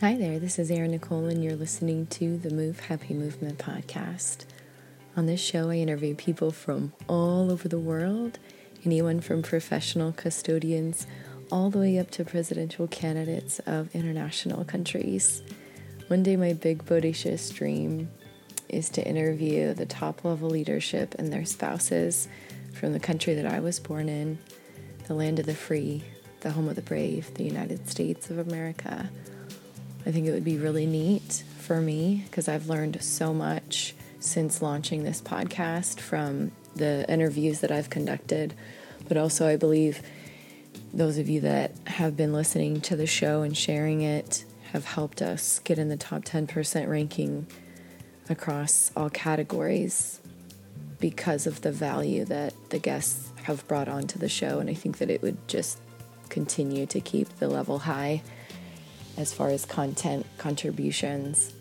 Hi there, this is Erin Nicole, and you're listening to the Move Happy Movement podcast. On this show, I interview people from all over the world, anyone from professional custodians all the way up to presidential candidates of international countries. One day, my big bodacious dream is to interview the top level leadership and their spouses from the country that I was born in, the land of the free, the home of the brave, the United States of America. I think it would be really neat for me because I've learned so much since launching this podcast from the interviews that I've conducted. But also, I believe those of you that have been listening to the show and sharing it have helped us get in the top 10% ranking across all categories because of the value that the guests have brought onto the show. And I think that it would just continue to keep the level high as far as content contributions.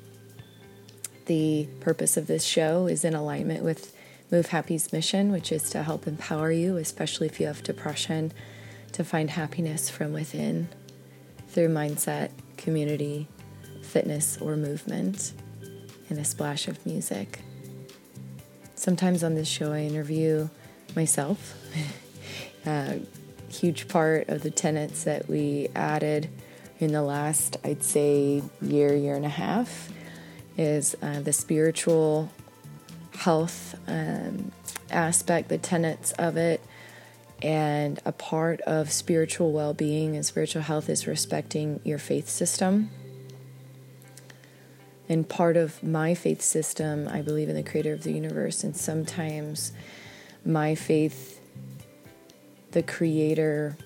The purpose of this show is in alignment with Move Happy's mission, which is to help empower you, especially if you have depression, to find happiness from within through mindset, community, fitness, or movement, and a splash of music. Sometimes on this show, I interview myself. a uh, huge part of the tenets that we added in the last, I'd say, year, year and a half is uh, the spiritual health um, aspect, the tenets of it. And a part of spiritual well being and spiritual health is respecting your faith system. And part of my faith system, I believe in the creator of the universe. And sometimes my faith, the creator,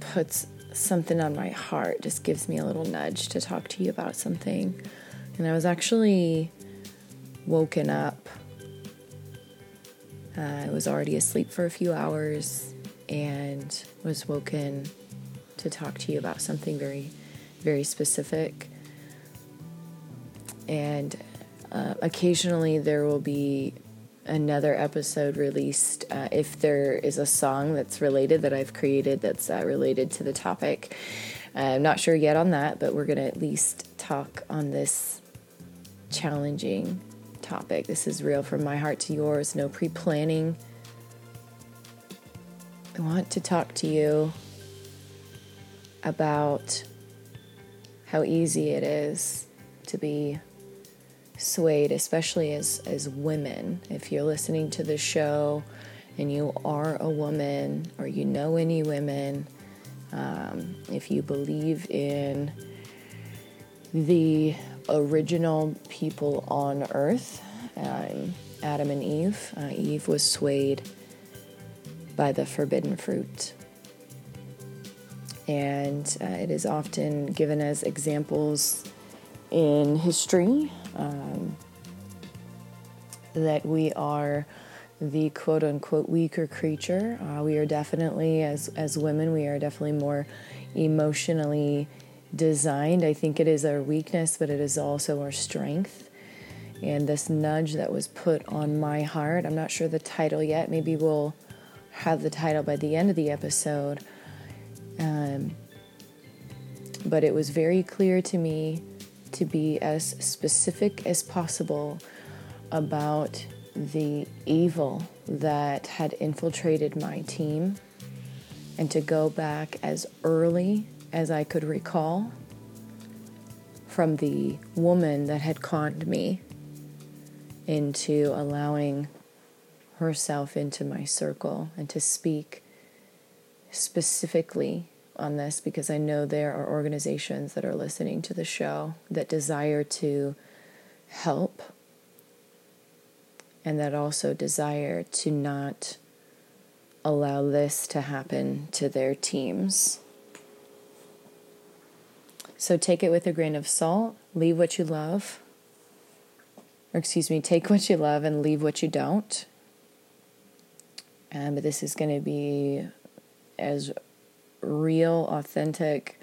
puts something on my heart, just gives me a little nudge to talk to you about something. And I was actually woken up. Uh, I was already asleep for a few hours and was woken to talk to you about something very, very specific. And uh, occasionally there will be another episode released uh, if there is a song that's related that I've created that's uh, related to the topic. I'm not sure yet on that, but we're going to at least talk on this challenging topic. This is real from my heart to yours, no pre planning. I want to talk to you about how easy it is to be swayed, especially as, as women. If you're listening to the show and you are a woman or you know any women, um, if you believe in the original people on earth, um, Adam and Eve, uh, Eve was swayed by the forbidden fruit. And uh, it is often given as examples in history um, that we are the quote unquote weaker creature. Uh, we are definitely, as, as women, we are definitely more emotionally designed. I think it is our weakness, but it is also our strength. And this nudge that was put on my heart, I'm not sure the title yet. Maybe we'll have the title by the end of the episode. Um, but it was very clear to me to be as specific as possible about the evil that had infiltrated my team and to go back as early as I could recall from the woman that had conned me into allowing herself into my circle and to speak specifically on this because I know there are organizations that are listening to the show that desire to help and that also desire to not allow this to happen to their teams. So take it with a grain of salt, leave what you love, or excuse me, take what you love and leave what you don't. Um, but this is going to be as real, authentic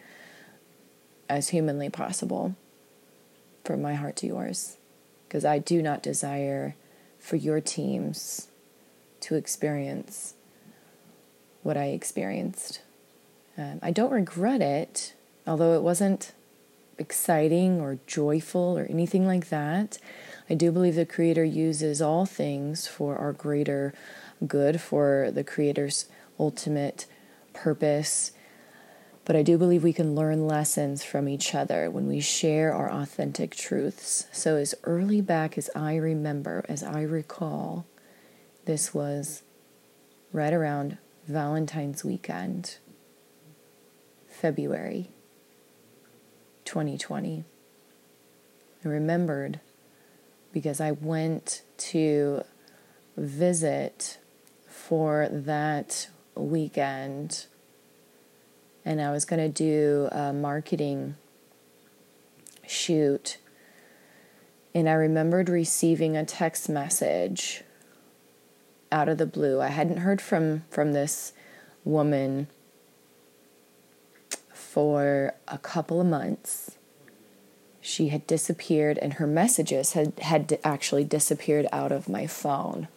as humanly possible from my heart to yours. Because I do not desire for your teams to experience what I experienced. Um, I don't regret it, although it wasn't exciting or joyful or anything like that. I do believe the Creator uses all things for our greater good, for the Creator's ultimate purpose. But I do believe we can learn lessons from each other when we share our authentic truths. So, as early back as I remember, as I recall, this was right around Valentine's weekend, February 2020. I remembered because I went to visit for that weekend and I was going to do a marketing shoot. And I remembered receiving a text message out of the blue. I hadn't heard from from this woman for a couple of months. She had disappeared, and her messages had, had actually disappeared out of my phone.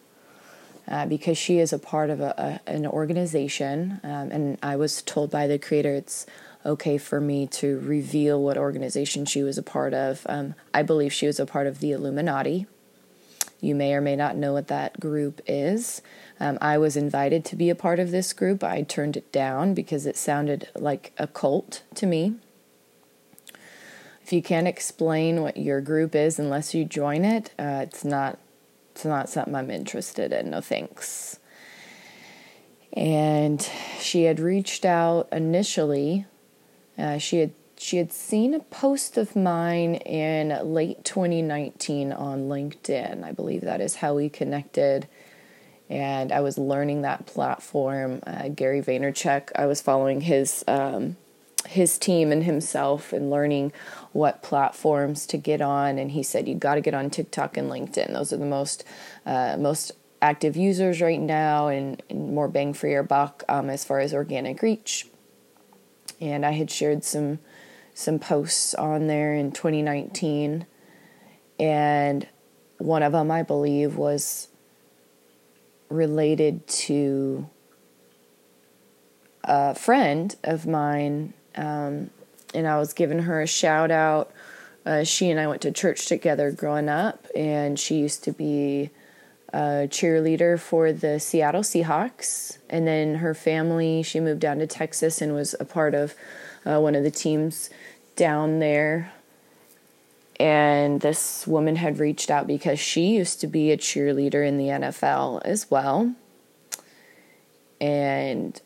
Uh, because she is a part of a, a an organization, um, and I was told by the creator it's okay for me to reveal what organization she was a part of. Um, I believe she was a part of the Illuminati. You may or may not know what that group is. Um, I was invited to be a part of this group. I turned it down because it sounded like a cult to me. If you can't explain what your group is unless you join it, uh, it's not it's not something I'm interested in. No thanks. And she had reached out initially. Uh, she had she had seen a post of mine in late 2019 on LinkedIn. I believe that is how we connected. And I was learning that platform. Uh, Gary Vaynerchuk, I was following his um, his team and himself and learning what platforms to get on. And he said you got to get on TikTok and LinkedIn. Those are the most uh, most active users right now, and, and more bang for your buck um, as far as organic reach. And I had shared some some posts on there in 2019, and one of them I believe was related to a friend of mine, um, and I was giving her a shout out. Uh, she and I went to church together growing up, and she used to be a cheerleader for the Seattle Seahawks. And then her family, she moved down to Texas and was a part of uh, one of the teams down there. And this woman had reached out because she used to be a cheerleader in the NFL as well. And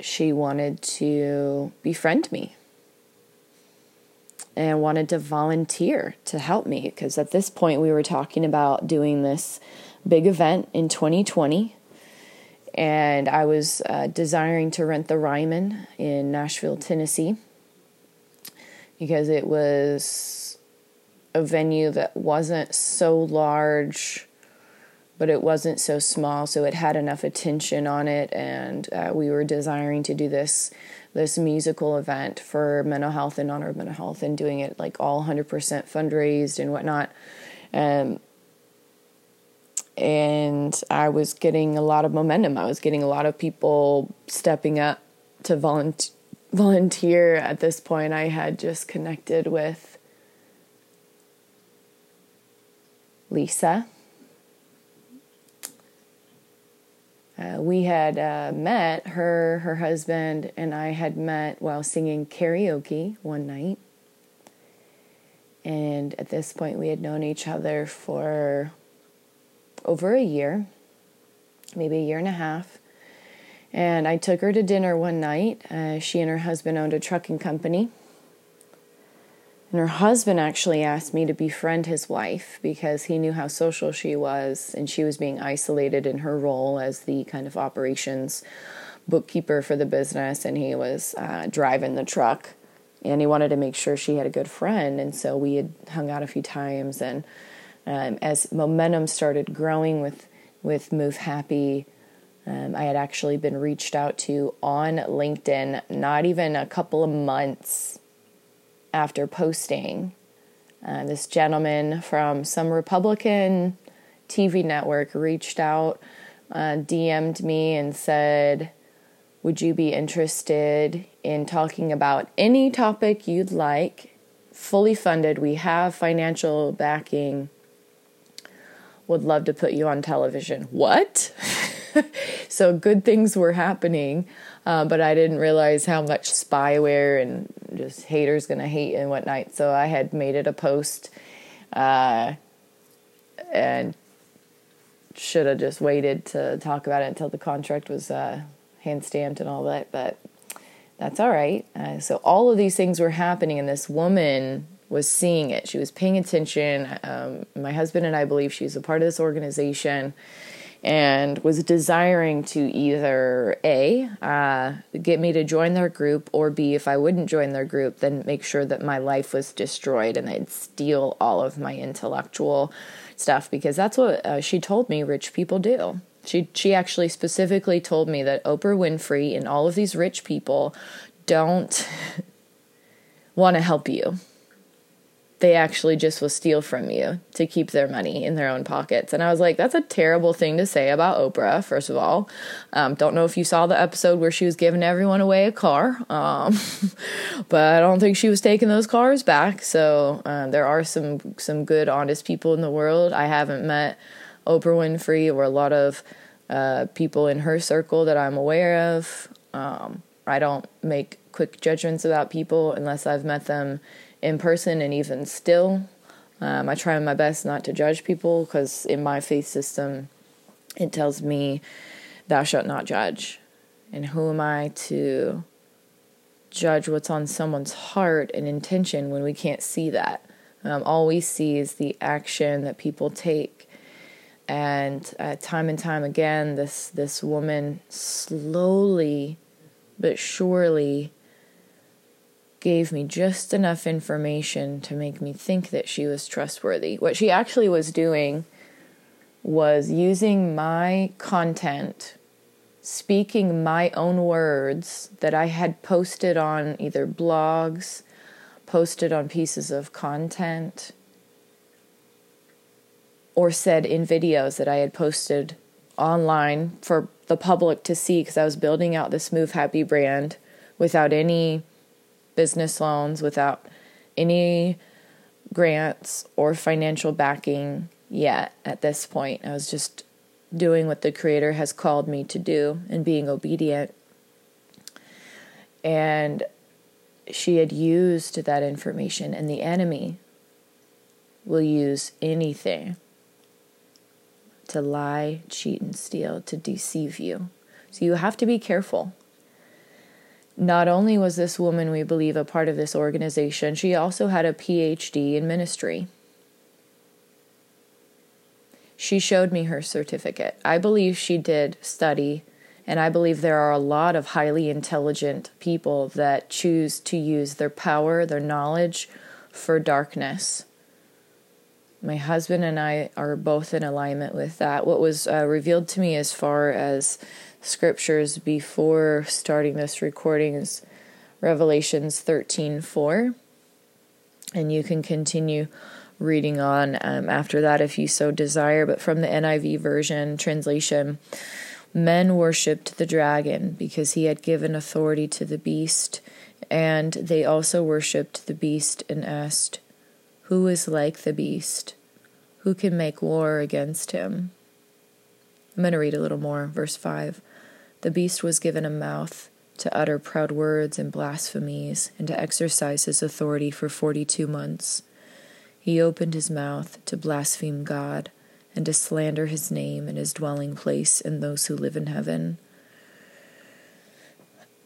she wanted to befriend me and wanted to volunteer to help me because at this point we were talking about doing this big event in 2020 and I was uh, desiring to rent the Ryman in Nashville, Tennessee because it was a venue that wasn't so large but it wasn't so small so it had enough attention on it. And uh, we were desiring to do this this musical event for mental health and honor of mental health and doing it like all 100% fundraised and whatnot. Um, and i was getting a lot of momentum. I was getting a lot of people stepping up to volunteer volunteer at this point, I had just connected with Lisa. Uh, we had uh, met her, her husband, and I had met while singing karaoke one night. And at this point, we had known each other for over a year, maybe a year and a half. And I took her to dinner one night. Uh, she and her husband owned a trucking company. And her husband actually asked me to befriend his wife because he knew how social she was and she was being isolated in her role as the kind of operations bookkeeper for the business. And he was uh, driving the truck and he wanted to make sure she had a good friend. And so we had hung out a few times. And um, as momentum started growing with, with Move Happy, um, I had actually been reached out to on LinkedIn not even a couple of months after posting. Uh, this gentleman from some Republican TV network reached out, uh, DM'd me, and said, Would you be interested in talking about any topic you'd like fully funded. We have financial backing. Would love to put you on television. What? so good things were happening, uh, but I didn't realize how much spyware and just haters gonna hate and whatnot. So I had made it a post, uh, and should have just waited to talk about it until the contract was uh, hand stamped and all that. But that's all right. Uh, so all of these things were happening, and this woman was seeing it. She was paying attention. Um, my husband and I believe she's a part of this organization and was desiring to either A, uh, get me to join their group, or B, if I wouldn't join their group, then make sure that my life was destroyed and they'd steal all of my intellectual stuff because that's what uh, she told me rich people do. She she actually specifically told me that Oprah Winfrey and all of these rich people don't want to help you they actually just will steal from you to keep their money in their own pockets. And I was like, that's a terrible thing to say about Oprah, first of all. Um, don't know if you saw the episode where she was giving everyone away a car, um, but I don't think she was taking those cars back. So um, there are some, some good, honest people in the world. I haven't met Oprah Winfrey or a lot of uh, people in her circle that I'm aware of. Um, I don't make quick judgments about people unless I've met them in person and even still. Um, I try my best not to judge people because in my faith system, it tells me, Thou shalt not judge. And who am I to judge what's on someone's heart and intention when we can't see that? Um, all we see is the action that people take. And uh, time and time again, this this woman slowly but surely gave me just enough information to make me think that she was trustworthy. What she actually was doing was using my content, speaking my own words that I had posted on either blogs, posted on pieces of content, or said in videos that I had posted online for the public to see because I was building out this Move Happy brand without any business loans without any grants or financial backing yet at this point. I was just doing what the Creator has called me to do and being obedient. And she had used that information, and the enemy will use anything to lie, cheat, and steal, to deceive you. So you have to be careful. Not only was this woman, we believe, a part of this organization, she also had a PhD in ministry. She showed me her certificate. I believe she did study, and I believe there are a lot of highly intelligent people that choose to use their power, their knowledge for darkness. My husband and I are both in alignment with that. What was uh, revealed to me as far as scriptures before starting this recording is Revelations 13 4. And you can continue reading on um, after that if you so desire. But from the NIV version translation, men worshipped the dragon because he had given authority to the beast, and they also worshipped the beast and asked, Who is like the beast? Who can make war against him? I'm going to read a little more. Verse 5. The beast was given a mouth to utter proud words and blasphemies, and to exercise his authority for forty two months. He opened his mouth to blaspheme God and to slander his name and his dwelling place and those who live in heaven.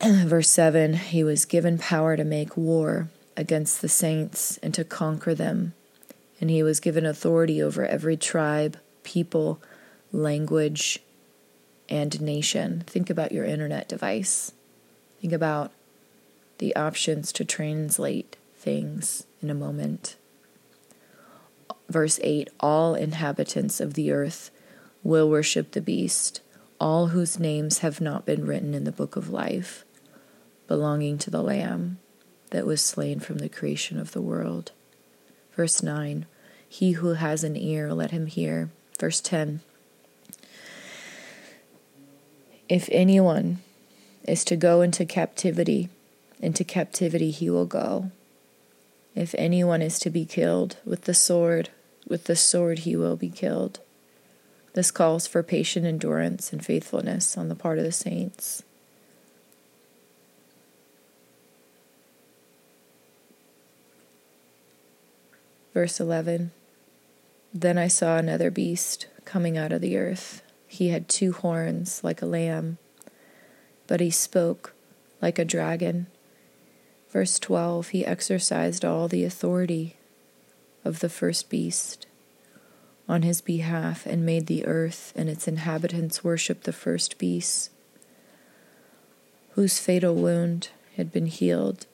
Verse 7 He was given power to make war against the saints and to conquer them, and he was given authority over every tribe, people, language, and nation. Think about your internet device. Think about the options to translate things in a moment. Verse 8 All inhabitants of the earth will worship the beast, all whose names have not been written in the book of life, belonging to the Lamb that was slain from the creation of the world. Verse 9 He who has an ear, let him hear. Verse 10 If anyone is to go into captivity, into captivity he will go. If anyone is to be killed with the sword, with the sword he will be killed. This calls for patient endurance and faithfulness on the part of the saints. Verse 11 Then I saw another beast coming out of the earth. He had two horns like a lamb, but he spoke like a dragon. Verse 12 He exercised all the authority of the first beast on his behalf and made the earth and its inhabitants worship the first beast, whose fatal wound had been healed.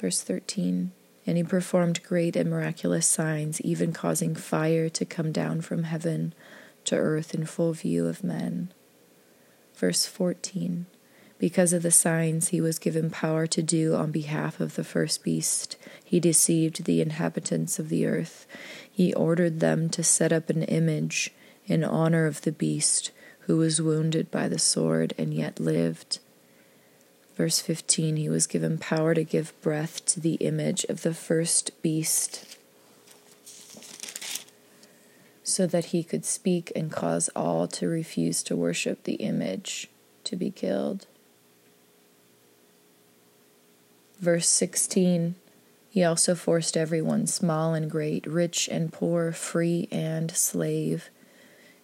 Verse 13 And he performed great and miraculous signs, even causing fire to come down from heaven to earth in full view of men. Verse 14 because of the signs he was given power to do on behalf of the first beast, he deceived the inhabitants of the earth. He ordered them to set up an image in honor of the beast who was wounded by the sword and yet lived. Verse 15 He was given power to give breath to the image of the first beast so that he could speak and cause all to refuse to worship the image to be killed. Verse 16 He also forced everyone, small and great, rich and poor, free and slave,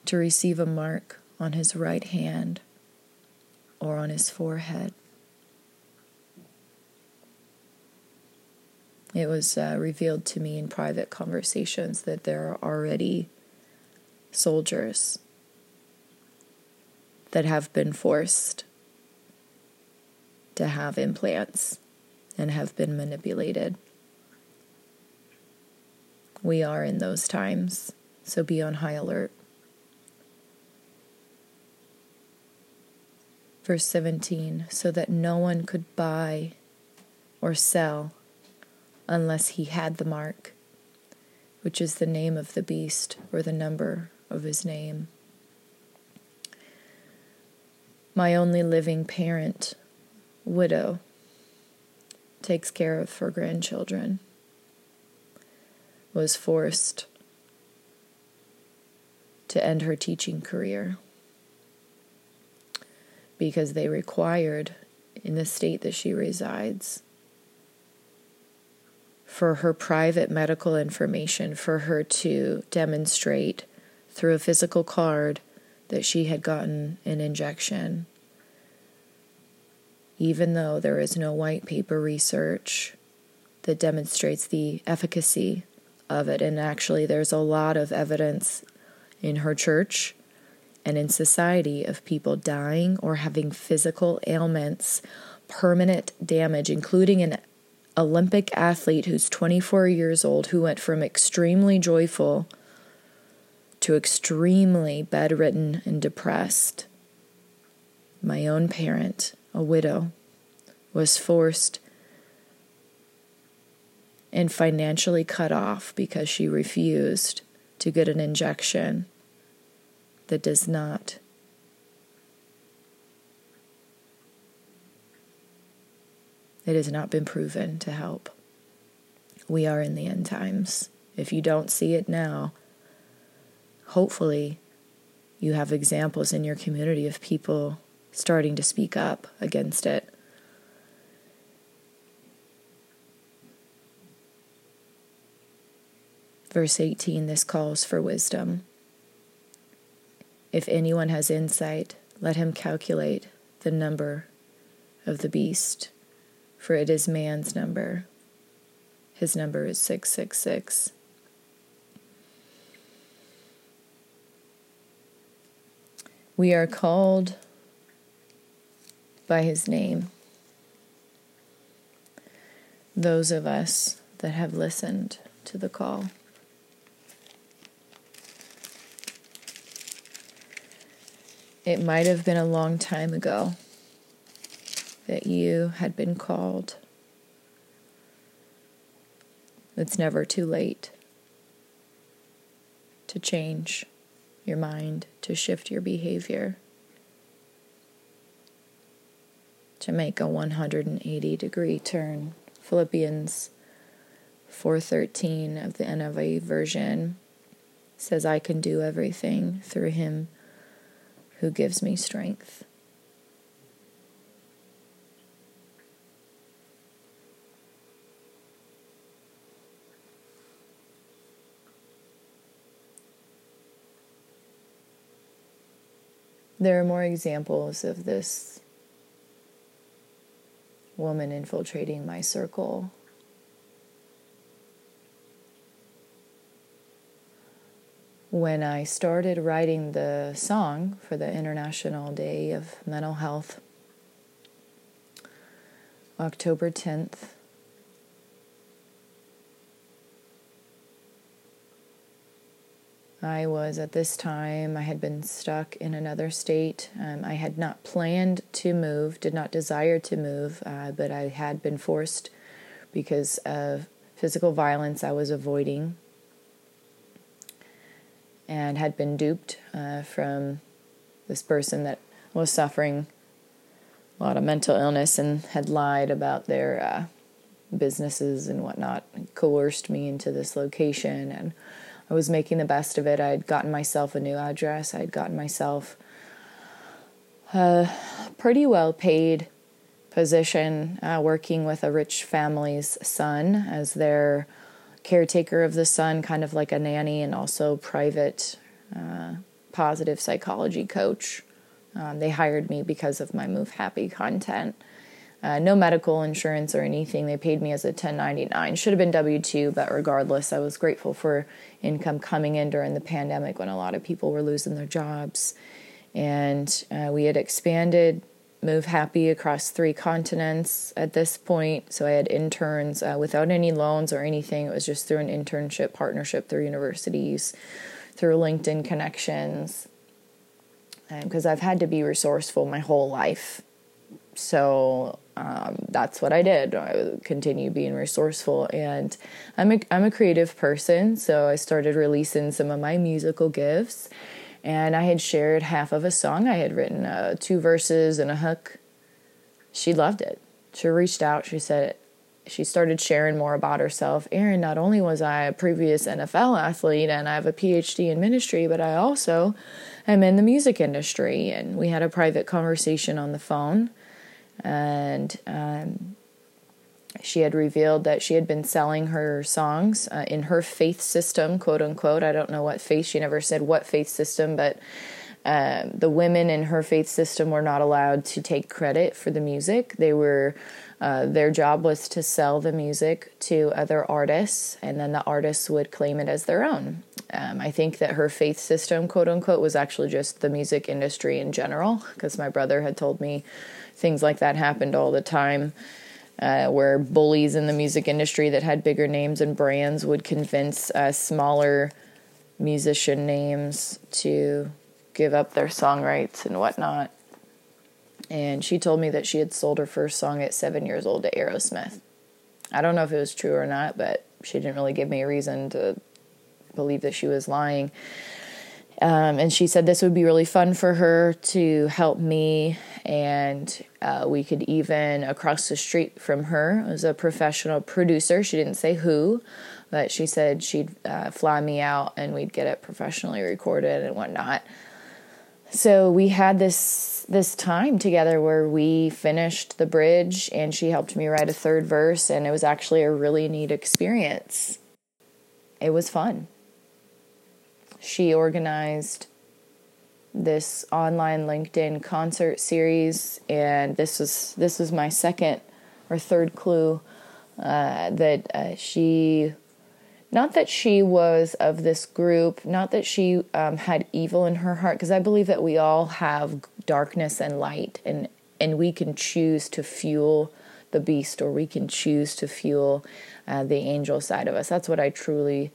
to receive a mark on his right hand or on his forehead. It was uh, revealed to me in private conversations that there are already soldiers that have been forced to have implants and have been manipulated. We are in those times, so be on high alert. Verse 17 so that no one could buy or sell unless he had the mark, which is the name of the beast or the number of his name. My only living parent, widow, takes care of her grandchildren, was forced to end her teaching career because they required, in the state that she resides, for her private medical information, for her to demonstrate through a physical card that she had gotten an injection even though there is no white paper research that demonstrates the efficacy of it. And actually, there's a lot of evidence in her church and in society of people dying or having physical ailments, permanent damage, including an Olympic athlete who's 24 years old who went from extremely joyful to extremely bedridden and depressed. My own parent a widow, was forced and financially cut off because she refused to get an injection that does not it has not been proven to help. We are in the end times. If you don't see it now, hopefully you have examples in your community of people starting to speak up against it. Verse 18 this calls for wisdom. If anyone has insight, let him calculate the number of the beast, for it is man's number. His number is 666. We are called by his name. Those of us that have listened to the call. It might have been a long time ago that you had been called. It's never too late to change your mind, to shift your behavior. to make a 180 degree turn. Philippians 413 of the NIV version says, I can do everything through him who gives me strength. There are more examples of this woman infiltrating my circle. When I started writing the song for the International Day of Mental Health, October 10th, I was at this time, I had been stuck in another state. Um, I had not planned to move, did not desire to move, uh, but I had been forced because of physical violence I was avoiding and had been duped uh, from this person that was suffering a lot of mental illness and had lied about their uh, businesses and whatnot, and coerced me into this location and I was making the best of it. I had gotten myself a new address. I had gotten myself a pretty well paid position uh, working with a rich family's son as their caretaker of the son, kind of like a nanny and also private uh, positive psychology coach. Um, they hired me because of my Move Happy content. Uh, no medical insurance or anything. They paid me as a 1099. Should have been W 2, but regardless, I was grateful for income coming in during the pandemic when a lot of people were losing their jobs. And uh, we had expanded Move Happy across three continents at this point. So I had interns uh, without any loans or anything. It was just through an internship partnership through universities, through LinkedIn connections. Because um, I've had to be resourceful my whole life. So um, that's what I did. I continue being resourceful, and I'm a I'm a creative person, so I started releasing some of my musical gifts. And I had shared half of a song I had written, uh, two verses and a hook. She loved it. She reached out. She said she started sharing more about herself. Erin, not only was I a previous NFL athlete and I have a PhD in ministry, but I also am in the music industry. And we had a private conversation on the phone and um, she had revealed that she had been selling her songs uh, in her faith system, quote unquote. I don't know what faith, she never said what faith system, but um, the women in her faith system were not allowed to take credit for the music. They were, uh, their job was to sell the music to other artists, and then the artists would claim it as their own. Um, I think that her faith system, quote unquote, was actually just the music industry in general, because my brother had told me things like that happened all the time. Uh, where bullies in the music industry that had bigger names and brands would convince uh, smaller musician names to give up their song rights and whatnot. And she told me that she had sold her first song at seven years old to Aerosmith. I don't know if it was true or not, but she didn't really give me a reason to believe that she was lying. Um, and she said this would be really fun for her to help me, and uh, we could even across the street from her was a professional producer. She didn't say who, but she said she'd uh, fly me out and we'd get it professionally recorded and whatnot. So we had this this time together where we finished the bridge, and she helped me write a third verse, and it was actually a really neat experience. It was fun she organized this online LinkedIn concert series, and this was this was my second or third clue uh, that uh, she, not that she was of this group, not that she um, had evil in her heart, because I believe that we all have darkness and light, and and we can choose to fuel the beast, or we can choose to fuel uh, the angel side of us. That's what I truly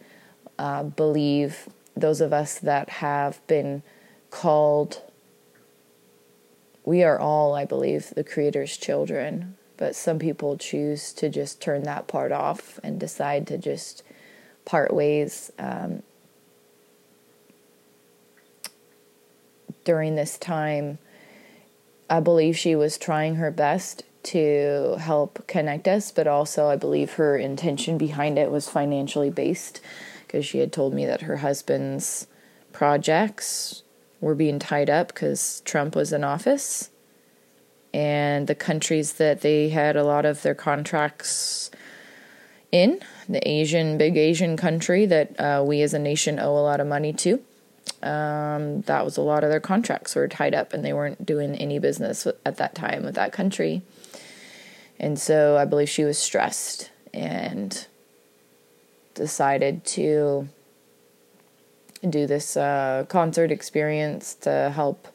uh, believe those of us that have been called, we are all, I believe, the Creator's children. But some people choose to just turn that part off and decide to just part ways. Um, during this time, I believe she was trying her best to help connect us, but also I believe her intention behind it was financially based because she had told me that her husband's projects were being tied up because Trump was in office. And the countries that they had a lot of their contracts in, the Asian, big Asian country that uh, we as a nation owe a lot of money to, um, that was a lot of their contracts were tied up and they weren't doing any business at that time with that country. And so I believe she was stressed and decided to do this uh, concert experience to help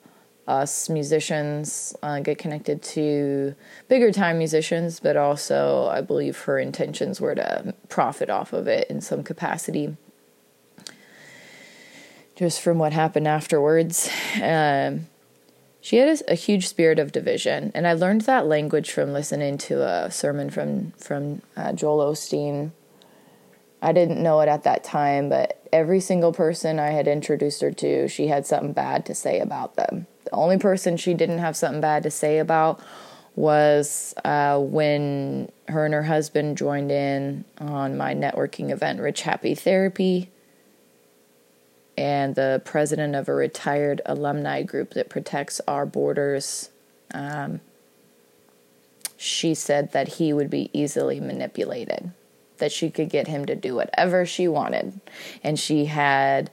us musicians uh, get connected to bigger time musicians, but also I believe her intentions were to profit off of it in some capacity. Just from what happened afterwards. Um, she had a, a, huge spirit of division, and I learned that language from listening to a sermon from from uh, Joel Osteen. I didn't know it at that time, but every single person I had introduced her to, she had something bad to say about them. The only person she didn't have something bad to say about was uh, when her and her husband joined in on my networking event, Rich Happy Therapy and the president of a retired alumni group that protects our borders. Um, she said that he would be easily manipulated, that she could get him to do whatever she wanted. And she had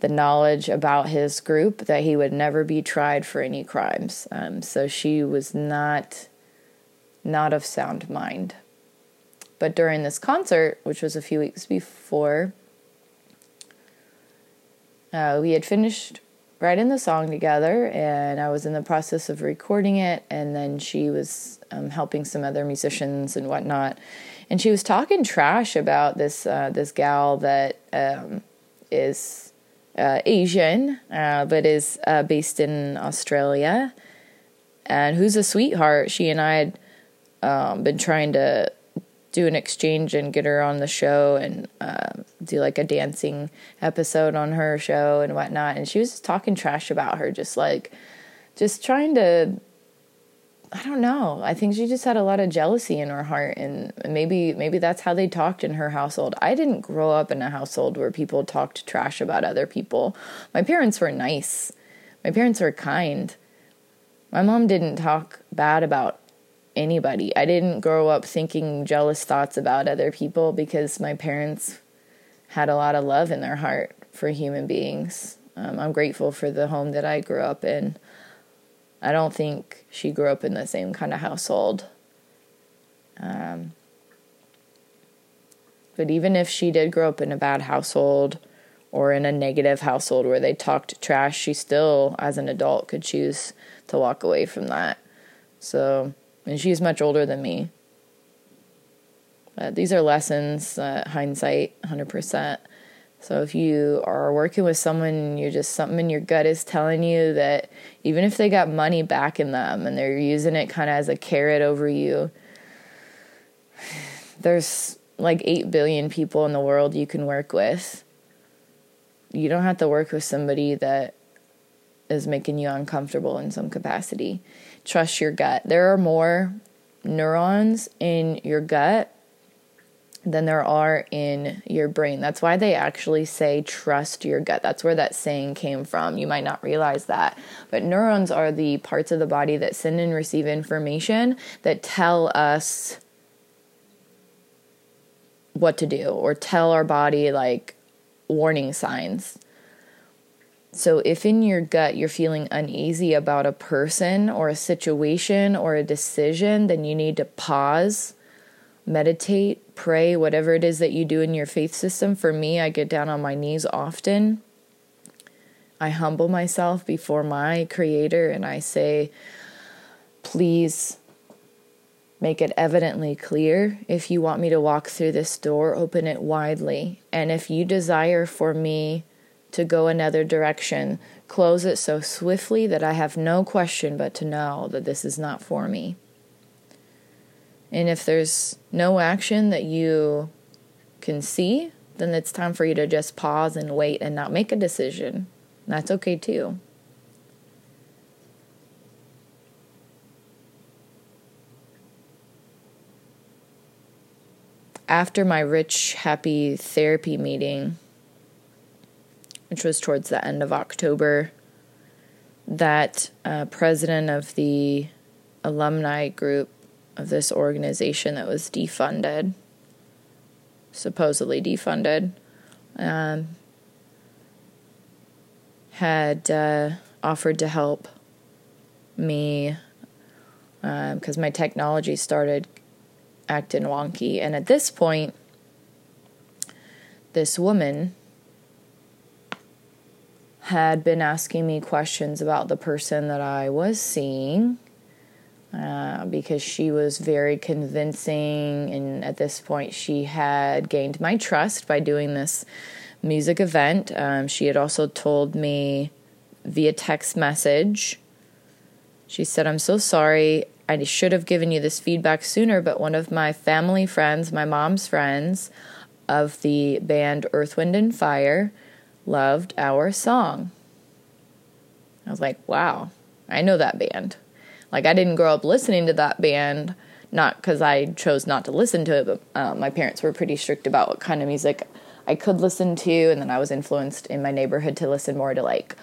the knowledge about his group that he would never be tried for any crimes. Um, so she was not not of sound mind. But during this concert, which was a few weeks before, uh, we had finished writing the song together, and I was in the process of recording it, and then she was um, helping some other musicians and whatnot, and she was talking trash about this uh, this gal that um, is uh, Asian, uh, but is uh, based in Australia, and who's a sweetheart. She and I had um, been trying to do an exchange and get her on the show and uh, do like a dancing episode on her show and whatnot. And she was talking trash about her, just like, just trying to. I don't know. I think she just had a lot of jealousy in her heart, and maybe maybe that's how they talked in her household. I didn't grow up in a household where people talked trash about other people. My parents were nice. My parents were kind. My mom didn't talk bad about anybody. I didn't grow up thinking jealous thoughts about other people because my parents had a lot of love in their heart for human beings. Um, I'm grateful for the home that I grew up in. I don't think she grew up in the same kind of household. Um, but even if she did grow up in a bad household or in a negative household where they talked trash, she still, as an adult, could choose to walk away from that. So and she's much older than me. But these are lessons, uh, hindsight, 100%. So if you are working with someone and you're just something in your gut is telling you that even if they got money back in them and they're using it kind of as a carrot over you, there's like 8 billion people in the world you can work with. You don't have to work with somebody that is making you uncomfortable in some capacity trust your gut. There are more neurons in your gut than there are in your brain. That's why they actually say trust your gut. That's where that saying came from. You might not realize that. But neurons are the parts of the body that send and receive information that tell us what to do or tell our body like warning signs. So, if in your gut you're feeling uneasy about a person or a situation or a decision, then you need to pause, meditate, pray, whatever it is that you do in your faith system. For me, I get down on my knees often. I humble myself before my Creator and I say, Please make it evidently clear. If you want me to walk through this door, open it widely. And if you desire for me, to go another direction. Close it so swiftly that I have no question but to know that this is not for me. And if there's no action that you can see, then it's time for you to just pause and wait and not make a decision. That's okay too. After my rich, happy therapy meeting, which was towards the end of October, that uh, president of the alumni group of this organization that was defunded, supposedly defunded, um, had uh, offered to help me because um, my technology started acting wonky. And at this point, this woman had been asking me questions about the person that I was seeing uh, because she was very convincing. And at this point, she had gained my trust by doing this music event. Um, she had also told me via text message. She said, I'm so sorry. I should have given you this feedback sooner, but one of my family friends, my mom's friends of the band Earth, Wind, and Fire, loved our song. I was like, wow, I know that band. Like, I didn't grow up listening to that band, not because I chose not to listen to it, but uh, my parents were pretty strict about what kind of music I could listen to, and then I was influenced in my neighborhood to listen more to like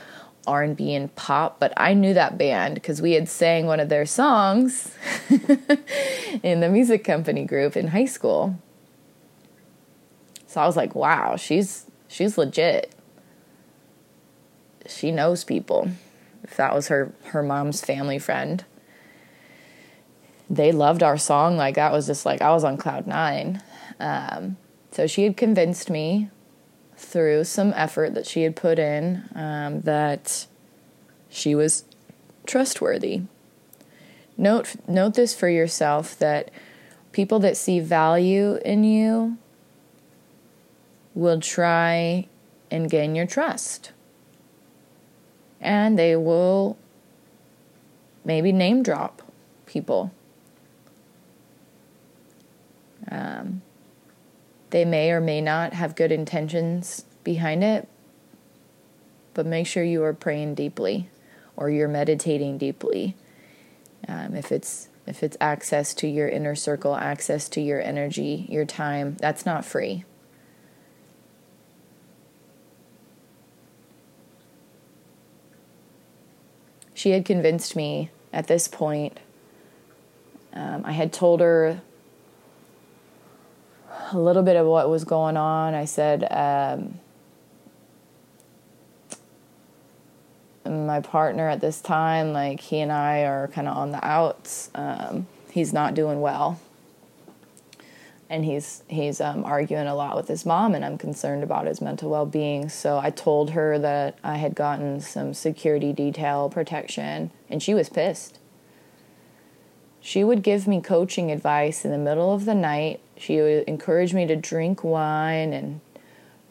R&B and pop, but I knew that band because we had sang one of their songs in the music company group in high school. So I was like, wow, she's she's legit. She knows people. If that was her her mom's family friend. They loved our song like that was just like I was on cloud 9. Um, so she had convinced me through some effort that she had put in um, that she was trustworthy. Note note this for yourself that people that see value in you will try and gain your trust. And they will maybe name drop people. Um, they may or may not have good intentions behind it, but make sure you are praying deeply or you're meditating deeply. Um, if it's if it's access to your inner circle, access to your energy, your time, that's not free. She had convinced me at this point. Um, I had told her a little bit of what was going on. I said, um, my partner at this time, like he and I are kind of on the outs. Um, he's not doing well, and he's he's um, arguing a lot with his mom, and I'm concerned about his mental well being. So I told her that I had gotten some security detail protection, and she was pissed. She would give me coaching advice in the middle of the night. She would encourage me to drink wine and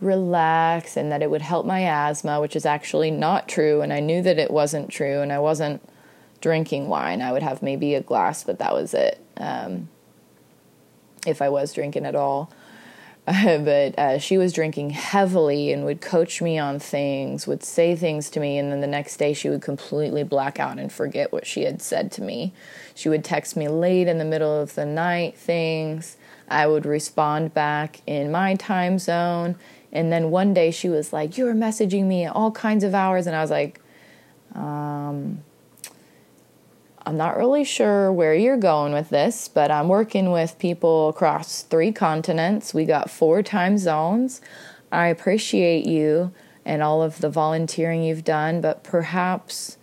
relax and that it would help my asthma, which is actually not true. And I knew that it wasn't true. And I wasn't drinking wine. I would have maybe a glass, but that was it. Um, if I was drinking at all. but uh, she was drinking heavily and would coach me on things, would say things to me, and then the next day she would completely black out and forget what she had said to me. She would text me late in the middle of the night things. I would respond back in my time zone. And then one day she was like, You were messaging me at all kinds of hours. And I was like, um, I'm not really sure where you're going with this, but I'm working with people across three continents. We got four time zones. I appreciate you and all of the volunteering you've done, but perhaps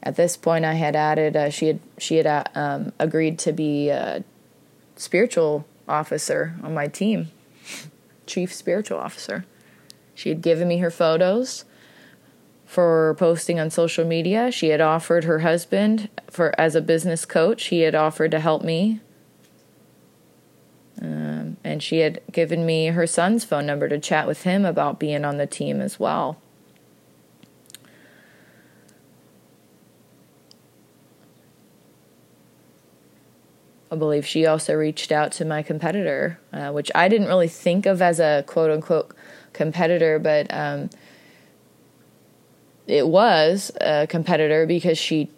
at this point I had added uh, she had she had uh, um, agreed to be a spiritual officer on my team, chief spiritual officer. She had given me her photos for posting on social media. She had offered her husband for as a business coach. He had offered to help me. Um, and she had given me her son's phone number to chat with him about being on the team as well. I believe she also reached out to my competitor, uh, which I didn't really think of as a quote unquote competitor, but um, it was a competitor because she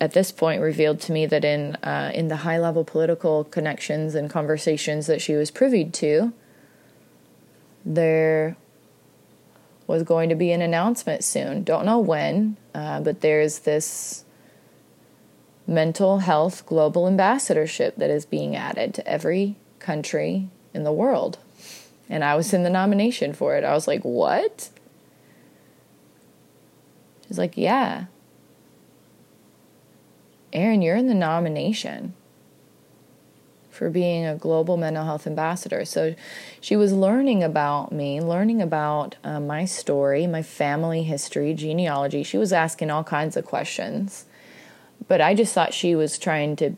at this point revealed to me that in uh, in the high level political connections and conversations that she was privy to, there was going to be an announcement soon. Don't know when, uh, but there's this mental health global ambassadorship that is being added to every country in the world. And I was in the nomination for it. I was like, what? She's like, yeah. Erin, you're in the nomination for being a global mental health ambassador. So she was learning about me, learning about uh, my story, my family history, genealogy. She was asking all kinds of questions. But I just thought she was trying to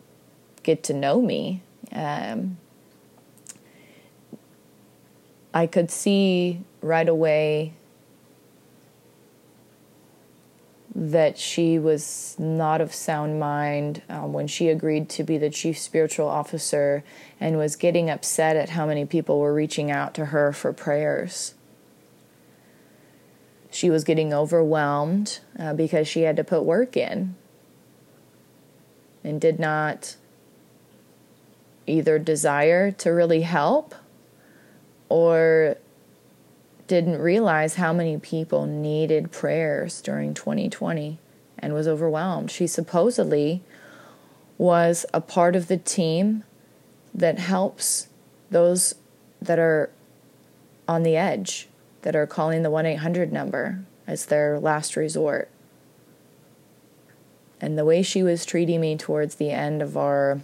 get to know me. Um, I could see right away that she was not of sound mind um, when she agreed to be the chief spiritual officer and was getting upset at how many people were reaching out to her for prayers. She was getting overwhelmed uh, because she had to put work in and did not either desire to really help or didn't realize how many people needed prayers during 2020 and was overwhelmed. She supposedly was a part of the team that helps those that are on the edge, that are calling the 1 800 number as their last resort. And the way she was treating me towards the end of our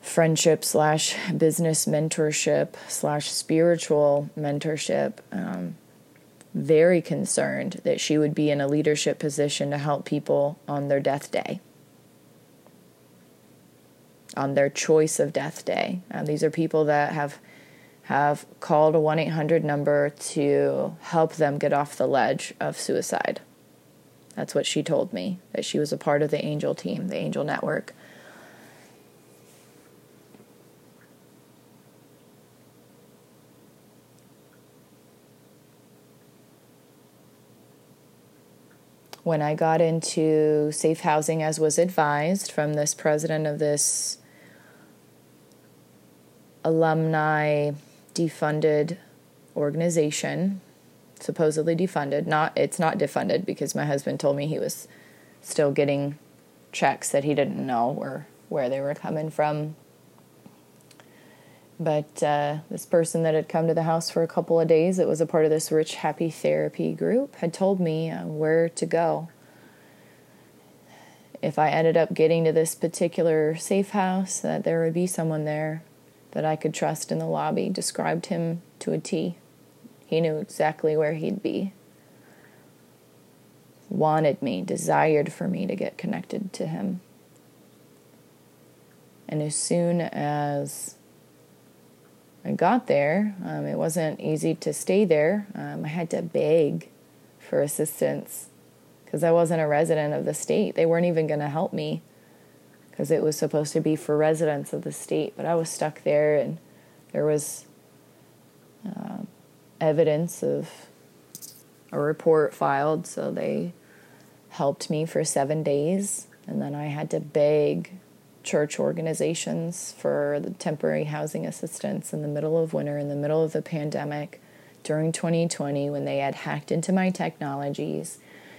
friendship slash business mentorship slash spiritual mentorship. Um, very concerned that she would be in a leadership position to help people on their death day, on their choice of death day. Um, these are people that have have called a 1 800 number to help them get off the ledge of suicide. That's what she told me, that she was a part of the angel team, the angel network. when I got into safe housing, as was advised from this president of this alumni defunded organization, supposedly defunded. Not it's not defunded because my husband told me he was still getting checks that he didn't know or where they were coming from but uh, this person that had come to the house for a couple of days, that was a part of this Rich Happy Therapy group, had told me uh, where to go. If I ended up getting to this particular safe house, that there would be someone there that I could trust in the lobby. Described him to a T. He knew exactly where he'd be. Wanted me, desired for me to get connected to him. And as soon as I got there. Um, it wasn't easy to stay there. Um, I had to beg for assistance because I wasn't a resident of the state. They weren't even going to help me because it was supposed to be for residents of the state. But I was stuck there, and there was uh, evidence of a report filed, so they helped me for seven days, and then I had to beg church organizations for the temporary housing assistance in the middle of winter, in the middle of the pandemic, during 2020, when they had hacked into my technologies.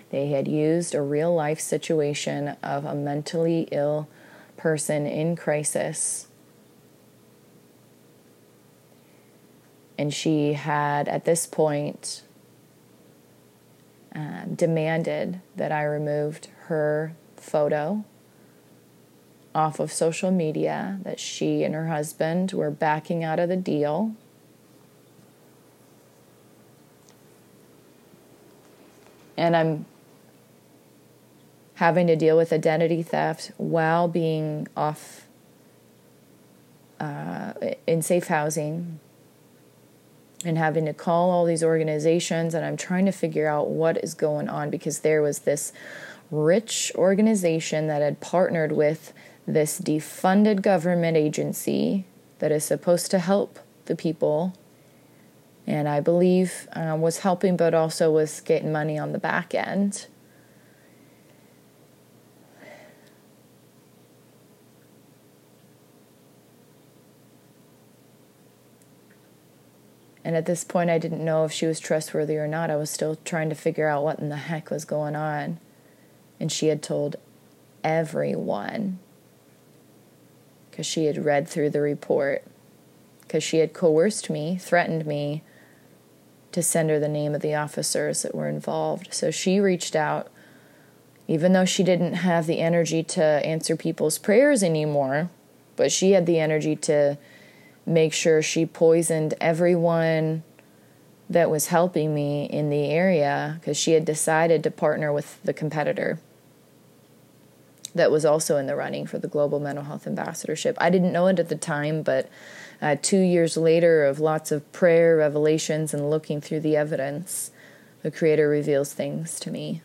They had used a real life situation of a mentally ill person in crisis. And she had, at this point, uh, demanded that I removed her photo off of social media that she and her husband were backing out of the deal. And I'm having to deal with identity theft while being off uh, in safe housing and having to call all these organizations and I'm trying to figure out what is going on because there was this rich organization that had partnered with this defunded government agency that is supposed to help the people and I believe um, was helping, but also was getting money on the back end. And at this point, I didn't know if she was trustworthy or not. I was still trying to figure out what in the heck was going on. And she had told everyone because she had read through the report, because she had coerced me, threatened me to send her the name of the officers that were involved. So she reached out, even though she didn't have the energy to answer people's prayers anymore, but she had the energy to make sure she poisoned everyone that was helping me in the area because she had decided to partner with the competitor that was also in the running for the Global Mental Health Ambassadorship. I didn't know it at the time, but uh, two years later, of lots of prayer, revelations, and looking through the evidence, the Creator reveals things to me.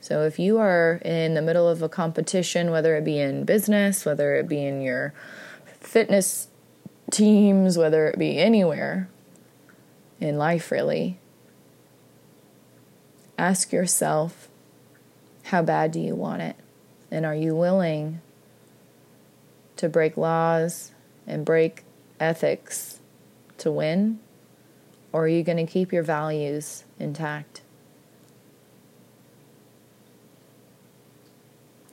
So if you are in the middle of a competition, whether it be in business, whether it be in your fitness teams, whether it be anywhere in life, really, ask yourself how bad do you want it? And are you willing to break laws and break ethics to win? Or are you going to keep your values intact?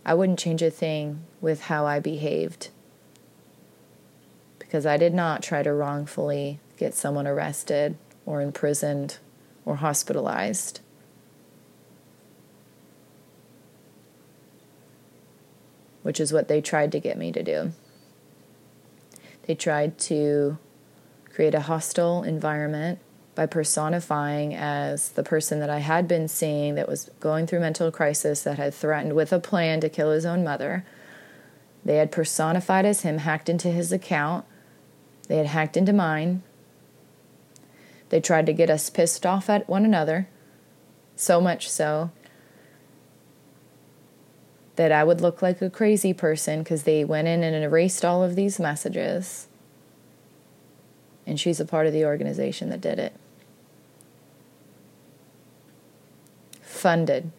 I wouldn't change a thing with how I behaved because I did not try to wrongfully get someone arrested or imprisoned or hospitalized. which is what they tried to get me to do. They tried to create a hostile environment by personifying as the person that I had been seeing that was going through mental crisis, that had threatened with a plan to kill his own mother. They had personified as him, hacked into his account. They had hacked into mine. They tried to get us pissed off at one another, so much so that I would look like a crazy person because they went in and erased all of these messages. And she's a part of the organization that did it. Funded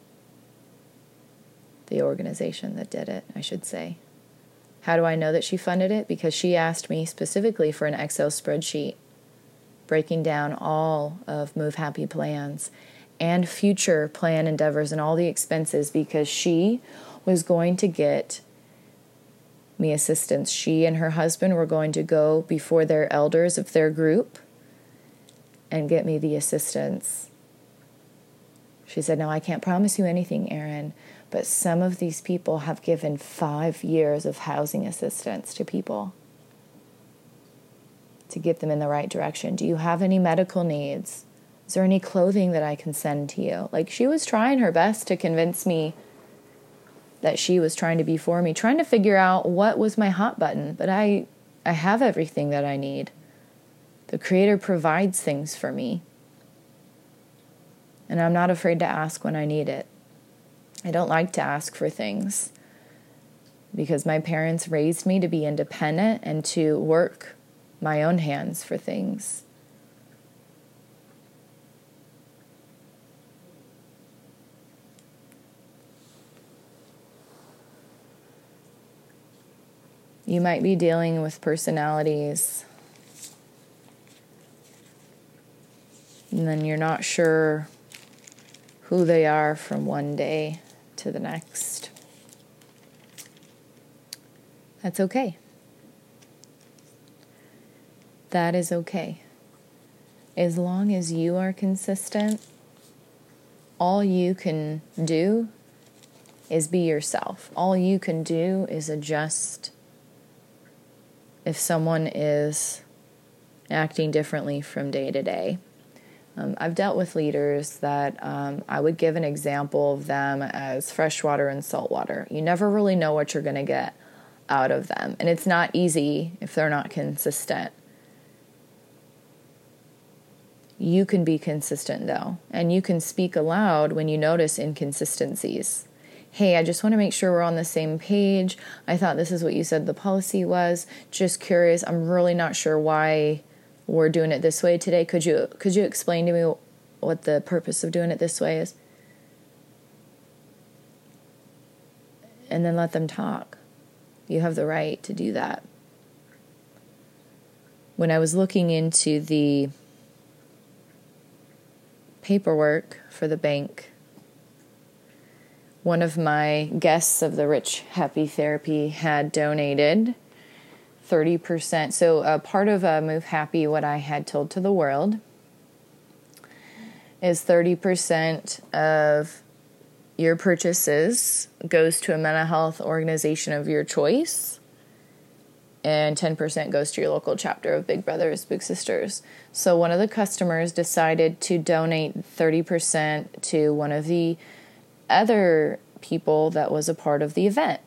the organization that did it, I should say. How do I know that she funded it? Because she asked me specifically for an Excel spreadsheet breaking down all of Move Happy plans and future plan endeavors and all the expenses because she was going to get me assistance. She and her husband were going to go before their elders of their group and get me the assistance. She said, No, I can't promise you anything, Erin, but some of these people have given five years of housing assistance to people to get them in the right direction. Do you have any medical needs? Is there any clothing that I can send to you? Like, she was trying her best to convince me that she was trying to be for me, trying to figure out what was my hot button. But I, I have everything that I need. The Creator provides things for me. And I'm not afraid to ask when I need it. I don't like to ask for things because my parents raised me to be independent and to work my own hands for things. You might be dealing with personalities, and then you're not sure who they are from one day to the next. That's okay. That is okay. As long as you are consistent, all you can do is be yourself. All you can do is adjust if someone is acting differently from day to day. Um, I've dealt with leaders that um, I would give an example of them as freshwater and saltwater. You never really know what you're going to get out of them, and it's not easy if they're not consistent. You can be consistent though, and you can speak aloud when you notice inconsistencies hey, I just want to make sure we're on the same page. I thought this is what you said the policy was. Just curious. I'm really not sure why we're doing it this way today. Could you could you explain to me what the purpose of doing it this way is? And then let them talk. You have the right to do that. When I was looking into the paperwork for the bank. One of my guests of the Rich Happy Therapy had donated 30%. So, a part of uh, Move Happy, what I had told to the world, is 30% of your purchases goes to a mental health organization of your choice and 10% goes to your local chapter of Big Brothers Big Sisters. So one of the customers decided to donate 30% to one of the other people that was a part of the event.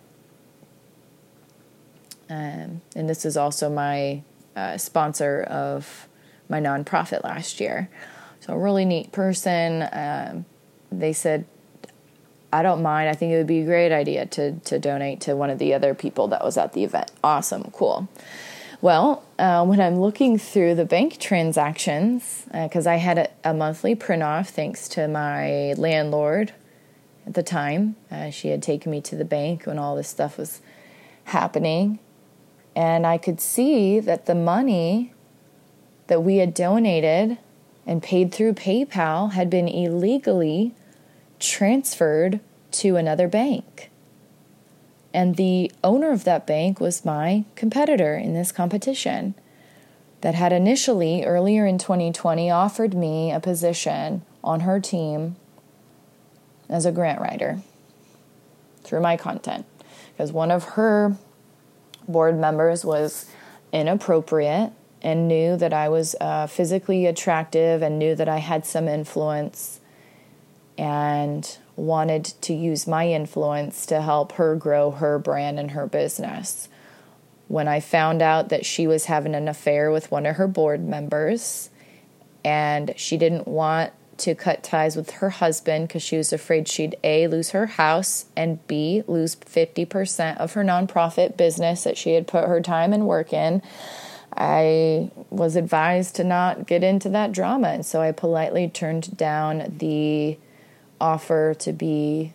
Um, and this is also my uh, sponsor of my nonprofit last year. So, a really neat person. Um, they said, I don't mind. I think it would be a great idea to, to donate to one of the other people that was at the event. Awesome, cool. Well, uh, when I'm looking through the bank transactions, because uh, I had a, a, monthly print off thanks to my landlord at the time, uh, she had taken me to the bank when all this stuff was happening. And I could see that the money that we had donated and paid through PayPal had been illegally transferred to another bank. And the owner of that bank was my competitor in this competition that had initially, earlier in 2020, offered me a position on her team as a grant writer through my content. Because one of her board members was inappropriate and knew that I was uh, physically attractive and knew that I had some influence and wanted to use my influence to help her grow her brand and her business. When I found out that she was having an affair with one of her board members and she didn't want to cut ties with her husband because she was afraid she'd A, lose her house, and B, lose 50% of her nonprofit business that she had put her time and work in. I was advised to not get into that drama, and so I politely turned down the offer to be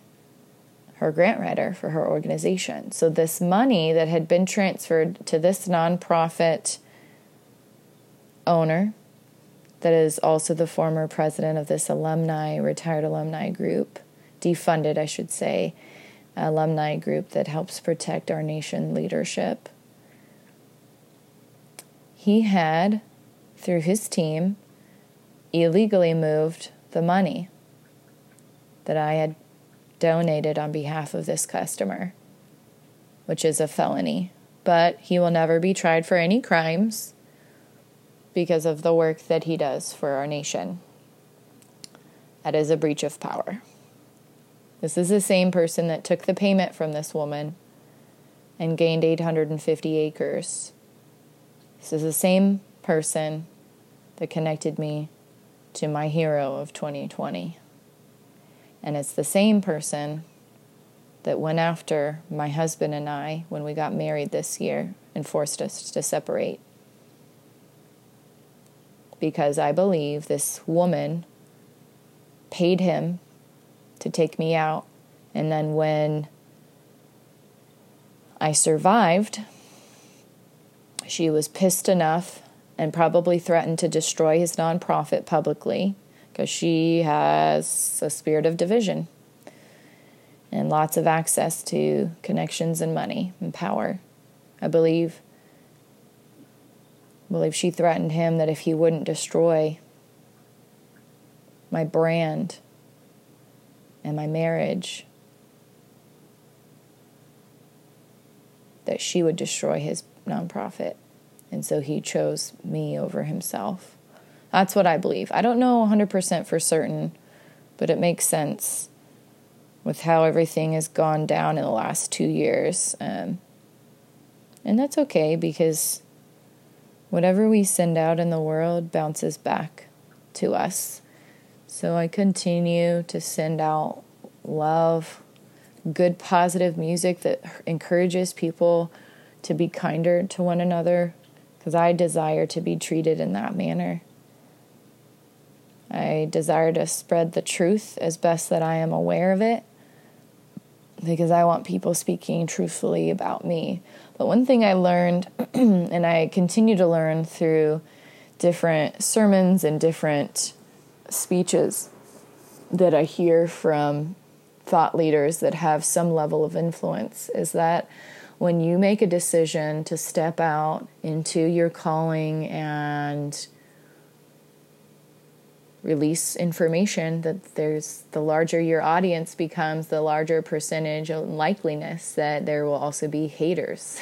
her grant writer for her organization. So, this money that had been transferred to this nonprofit owner that is also the former president of this alumni, retired alumni group, defunded, I should say, alumni group that helps protect our nation leadership. He had, through his team, illegally moved the money that I had donated on behalf of this customer, which is a felony. But he will never be tried for any crimes because of the work that he does for our nation. That is a breach of power. This is the same person that took the payment from this woman and gained 850 acres. This is the same person that connected me to my hero of 2020. And it's the same person that went after my husband and I when we got married this year and forced us to separate because I believe this woman paid him to take me out. And then when I survived, she was pissed enough and probably threatened to destroy his nonprofit publicly because she has a spirit of division and lots of access to connections and money and power. I believe believe she threatened him that if he wouldn't destroy my brand and my marriage, that she would destroy his nonprofit. And so he chose me over himself. That's what I believe. I don't know 100% for certain, but it makes sense with how everything has gone down in the last two years. Um, and that's okay because whatever we send out in the world bounces back to us. So I continue to send out love, good, positive music that encourages people to be kinder to one another because I desire to be treated in that manner. I desire to spread the truth as best that I am aware of it because I want people speaking truthfully about me. But one thing I learned, and I continue to learn through different sermons and different speeches that I hear from thought leaders that have some level of influence is that when you make a decision to step out into your calling and release information that there's the larger your audience becomes the larger percentage of likeliness that there will also be haters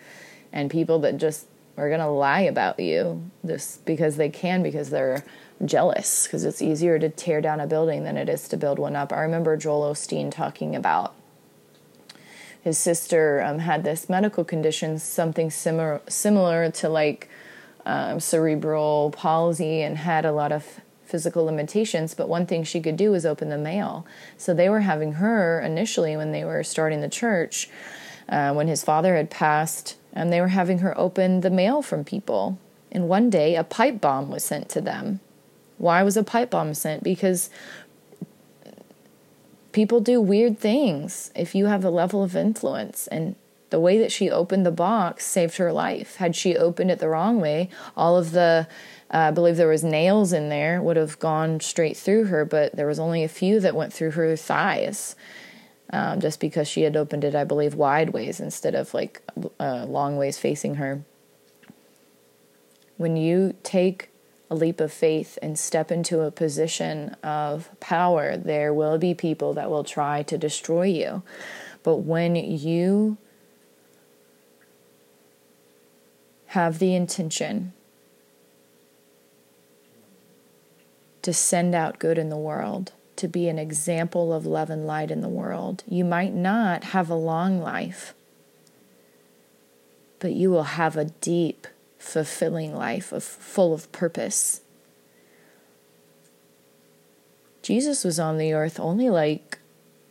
and people that just are going to lie about you just because they can because they're jealous because it's easier to tear down a building than it is to build one up. I remember Joel Osteen talking about his sister um, had this medical condition, something similar similar to like um, cerebral palsy, and had a lot of physical limitations. But one thing she could do was open the mail. So they were having her initially when they were starting the church, uh, when his father had passed, and they were having her open the mail from people. And one day, a pipe bomb was sent to them why was a pipe bomb sent? Because people do weird things if you have a level of influence. And the way that she opened the box saved her life. Had she opened it the wrong way, all of the uh, I believe there was nails in there would have gone straight through her, but there was only a few that went through her thighs. Um, just because she had opened it, I believe, wide ways instead of like uh, long ways facing her. When you take a leap of faith and step into a position of power, there will be people that will try to destroy you. But when you have the intention to send out good in the world, to be an example of love and light in the world, you might not have a long life, but you will have a deep, fulfilling life of full of purpose. Jesus was on the earth only like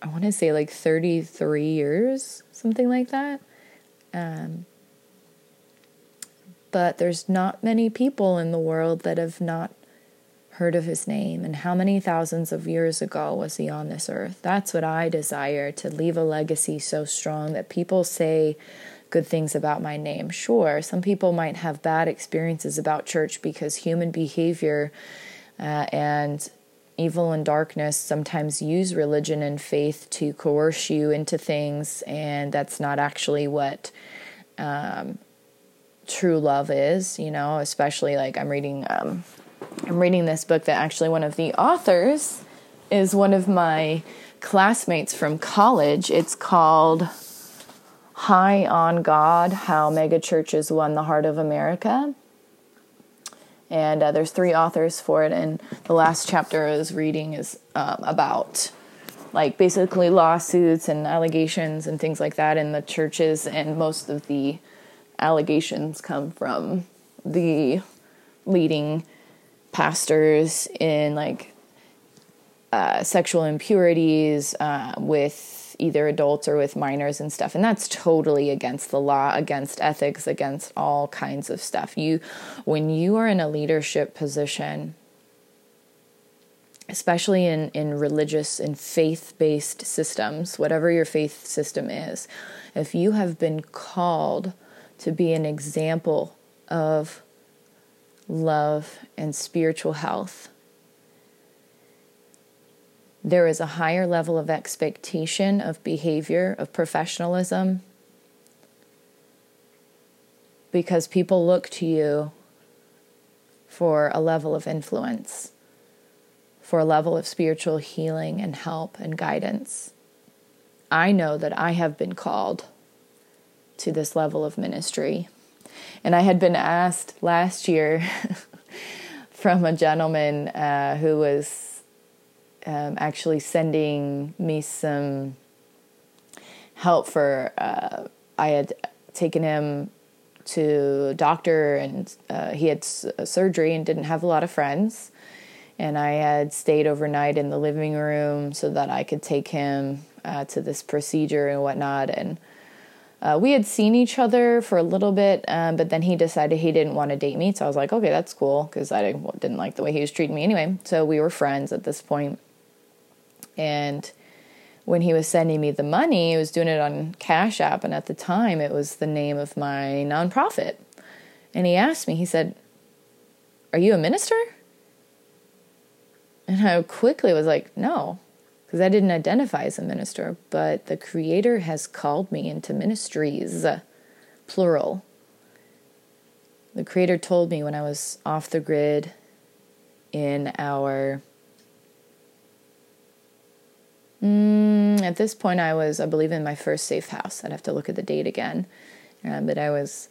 I want to say like 33 years, something like that. Um, but there's not many people in the world that have not heard of his name. And how many thousands of years ago was he on this earth? That's what I desire to leave a legacy so strong that people say, good things about my name. Sure, some people might have bad experiences about church because human behavior uh, and evil and darkness sometimes use religion and faith to coerce you into things, and that's not actually what um, true love is. You know, especially like I'm reading, um, I'm reading this book that actually one of the authors is one of my classmates from college. It's called High on God How Megachurches Won the Heart of America. And uh, there's three authors for it, and the last chapter I was reading is um, about like basically lawsuits and allegations and things like that in the churches, and most of the allegations come from the leading pastors in like uh, sexual impurities uh, with either adults or with minors and stuff. And that's totally against the law against ethics against all kinds of stuff. You when you are in a leadership position especially in in religious and faith-based systems whatever your faith system is if you have been called to be an example of love and spiritual health there is a higher level of expectation of behavior, of professionalism, because people look to you for a level of influence, for a level of spiritual healing and help and guidance. I know that I have been called to this level of ministry. And I had been asked last year from a gentleman uh, who was um, actually sending me some help for. Uh, I had taken him to a doctor, and uh, he had s- surgery and didn't have a lot of friends. And I had stayed overnight in the living room so that I could take him uh, to this procedure and whatnot. And uh, we had seen each other for a little bit, um, but then he decided he didn't want to date me. So I was like, okay, that's cool because I didn't, didn't like the way he was treating me anyway. So we were friends at this point. And when he was sending me the money, he was doing it on Cash App. And at the time, it was the name of my nonprofit. And he asked me, he said, Are you a minister? And I quickly was like, no, because I didn't identify as a minister, but the Creator has called me into ministries, plural. The Creator told me when I was off the grid in our. Mm, at this point, I was, I believe, in my first safe house. I'd have to look at the date again. Uh, but I was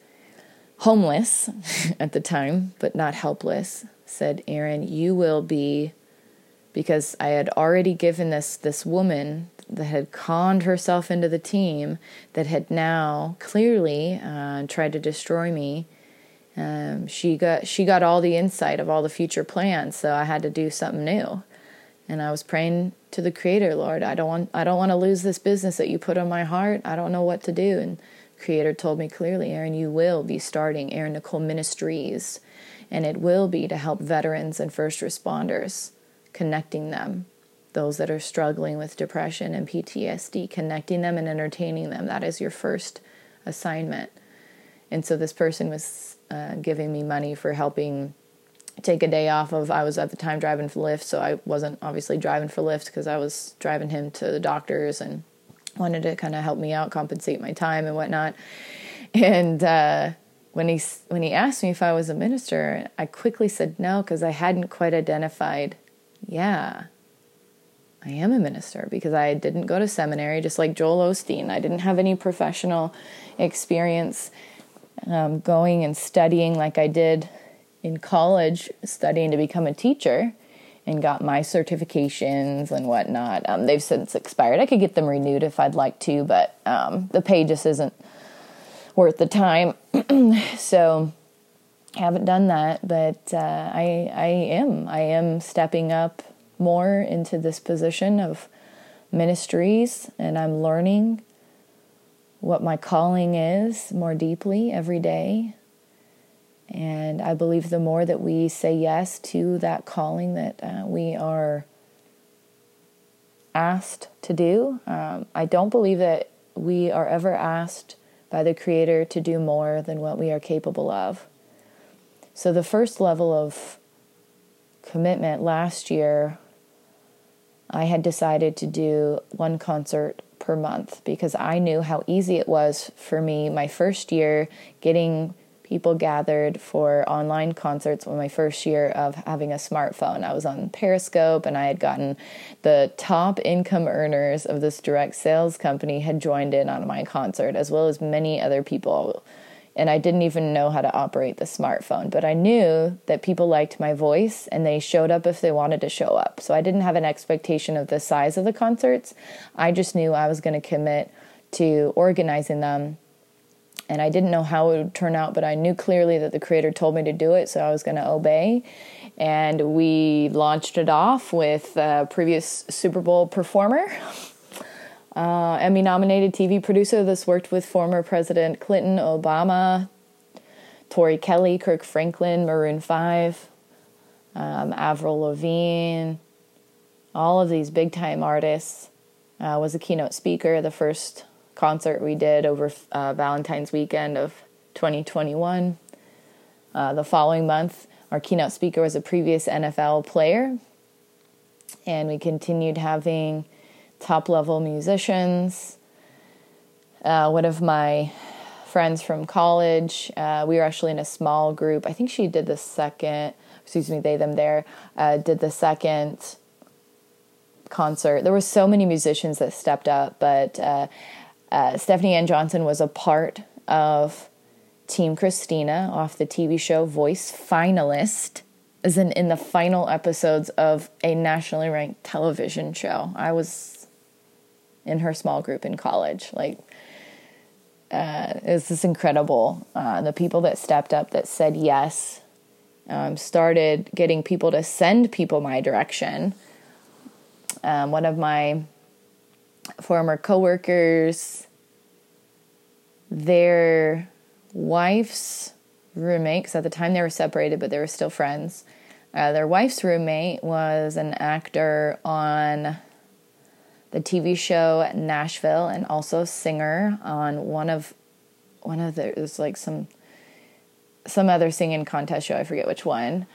homeless at the time, but not helpless. Said, Erin, you will be because I had already given this this woman that had conned herself into the team that had now clearly uh, tried to destroy me. Um, she got she got all the insight of all the future plans, so I had to do something new. And I was praying to the Creator, Lord, I don't want I don't want to lose this business that you put on my heart. I don't know what to do. And Creator told me clearly, Erin, you will be starting Erin Nicole Ministries, and it will be to help veterans and first responders connecting them, those that are struggling with depression and PTSD, connecting them and entertaining them. That is your first assignment. And so this person was uh, giving me money for helping take a day off of I was at the time driving for Lyft, so I wasn't obviously driving for Lyft because I was driving him to the doctors and wanted to kind of help me out, compensate my time and whatnot. And uh, when he when he asked me if I was a minister, I quickly said no because I hadn't quite identified yeah, I am a minister because I didn't go to seminary, just like Joel Osteen. I didn't have any professional experience um, going and studying like I did in college, studying to become a teacher, and got my certifications and whatnot. Um, they've since expired. I could get them renewed if I'd like to, but um, the pay just isn't worth the time. so haven't done that, but uh, I I am I am stepping up more into this position of ministries, and I'm learning what my calling is more deeply every day. And I believe the more that we say yes to that calling that uh, we are asked to do, um, I don't believe that we are ever asked by the Creator to do more than what we are capable of. So, the first level of commitment last year, I had decided to do one concert per month because I knew how easy it was for me my first year getting people gathered for online concerts when my first year of having a smartphone. I was on Periscope and I had gotten the top income earners of this direct sales company had joined in on my concert as well as many other people and I didn't even know how to operate the smartphone. But I knew that people liked my voice and they showed up if they wanted to show up. So I didn't have an expectation of the size of the concerts. I just knew I was going to commit to organizing them. And I didn't know how it would turn out, but I knew clearly that the creator told me to do it, so I was going to obey. And we launched it off with a previous Super Bowl performer. uh, Emmy nominated TV producer that's worked with former President Clinton, Obama, Tori Kelly, Kirk Franklin, Maroon 5, um, Avril Lavigne, all of these big time artists. Uh, was a keynote speaker, the first concert we did over uh, Valentine's weekend of 2021. Uh, the following month, our keynote speaker was a previous NFL player, and we continued having top level musicians. Uh, one of my friends from college, uh, we were actually in a small group. I think she did the second, excuse me, they, them, there, uh, did the second concert. There were so many musicians that stepped up, but uh, uh, Stephanie Anne Johnson was a part of Team Christina off the TV show Voice finalist as in in the final episodes of a nationally ranked television show. I was in her small group in college. Like, uh, it was this incredible. Uh, the people that stepped up, that said yes, um, started getting people to send people my direction. Um, one of my former coworkers, their wife's roommate, because at the time they were separated, but they were still friends. Uh, their wife's roommate was an actor on the TV show Nashville and also singer on one of one of the there's like some some other singing contest show I forget which one.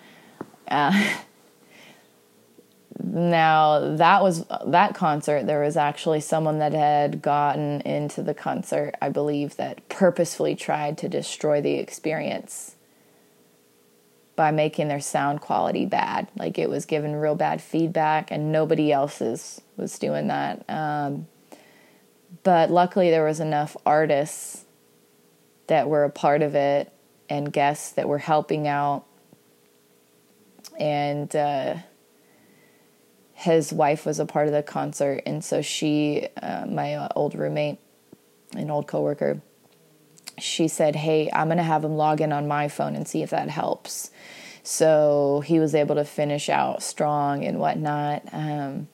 Uh, now that was that concert there was actually someone that had gotten into the concert i believe that purposefully tried to destroy the experience by making their sound quality bad. Like it was given real bad feedback and nobody else's was doing that. Um, but luckily there was enough artists that were a part of it and guests that were helping out. And uh, his wife was a part of the concert, and so she, uh, my old roommate, an old coworker, she said, "Hey, I'm gonna have him log in on my phone and see if that helps." So he was able to finish out strong and whatnot. Um,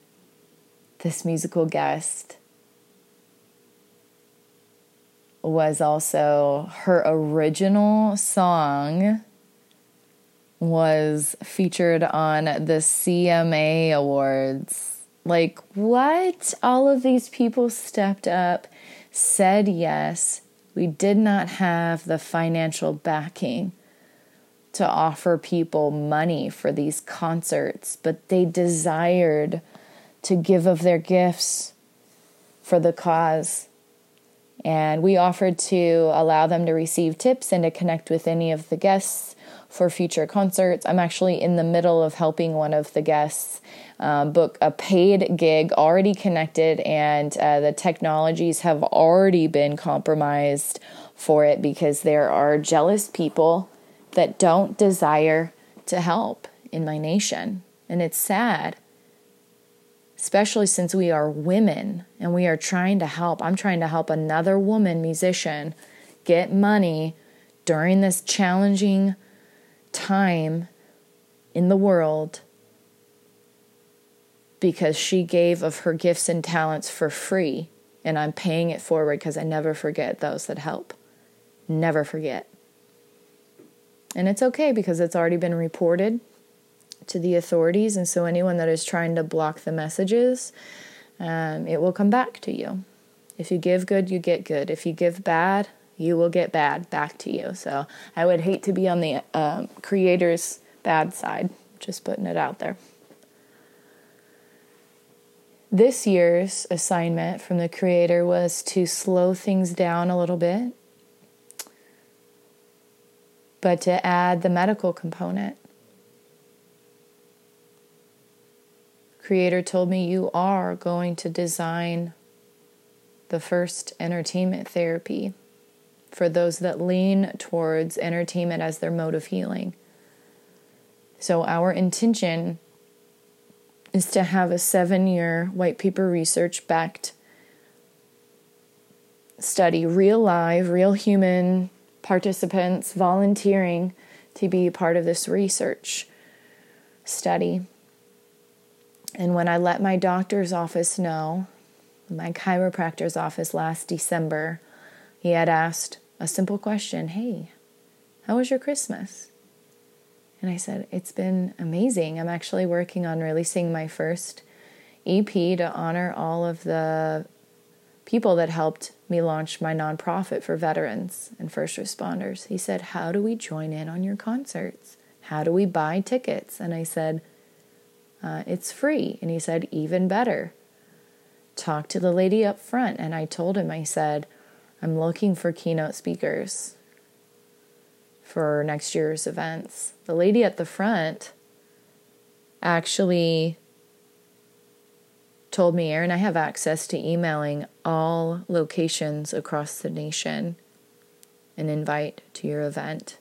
this musical guest was also her original song was featured on the CMA Awards. Like, what? All of these people stepped up, said yes. We did not have the financial backing to offer people money for these concerts, but they desired to give of their gifts for the cause. And we offered to allow them to receive tips and to connect with any of the guests for future concerts. I'm actually in the middle of helping one of the guests um, book a paid gig already connected, and uh, the technologies have already been compromised for it because there are jealous people that don't desire to help in my nation. And it's sad, especially since we are women and we are trying to help. I'm trying to help another woman musician get money during this challenging time in the world because she gave of her gifts and talents for free. And I'm paying it forward because I never forget those that help. Never forget. And it's okay because it's already been reported to the authorities. And so anyone that is trying to block the messages, um, it will come back to you. If you give good, you get good. If you give bad, you will get bad back to you. So I would hate to be on the um, creator's bad side, just putting it out there. This year's assignment from the creator was to slow things down a little bit, but to add the medical component. Creator told me you are going to design the first entertainment therapy for those that lean towards entertainment as their mode of healing. So, our intention is to have a seven year white paper research backed study, real live, real human participants volunteering to be part of this research study. And when I let my doctor's office know, my chiropractor's office last December, he had asked, a simple question Hey, how was your Christmas? And I said, It's been amazing. I'm actually working on releasing my first EP to honor all of the people that helped me launch my nonprofit for veterans and first responders. He said, How do we join in on your concerts? How do we buy tickets? And I said, uh, It's free. And he said, Even better. Talk to the lady up front. And I told him, I said, I'm looking for keynote speakers for next year's events. The lady at the front actually told me, Erin, I have access to emailing all locations across the nation an invite to your event.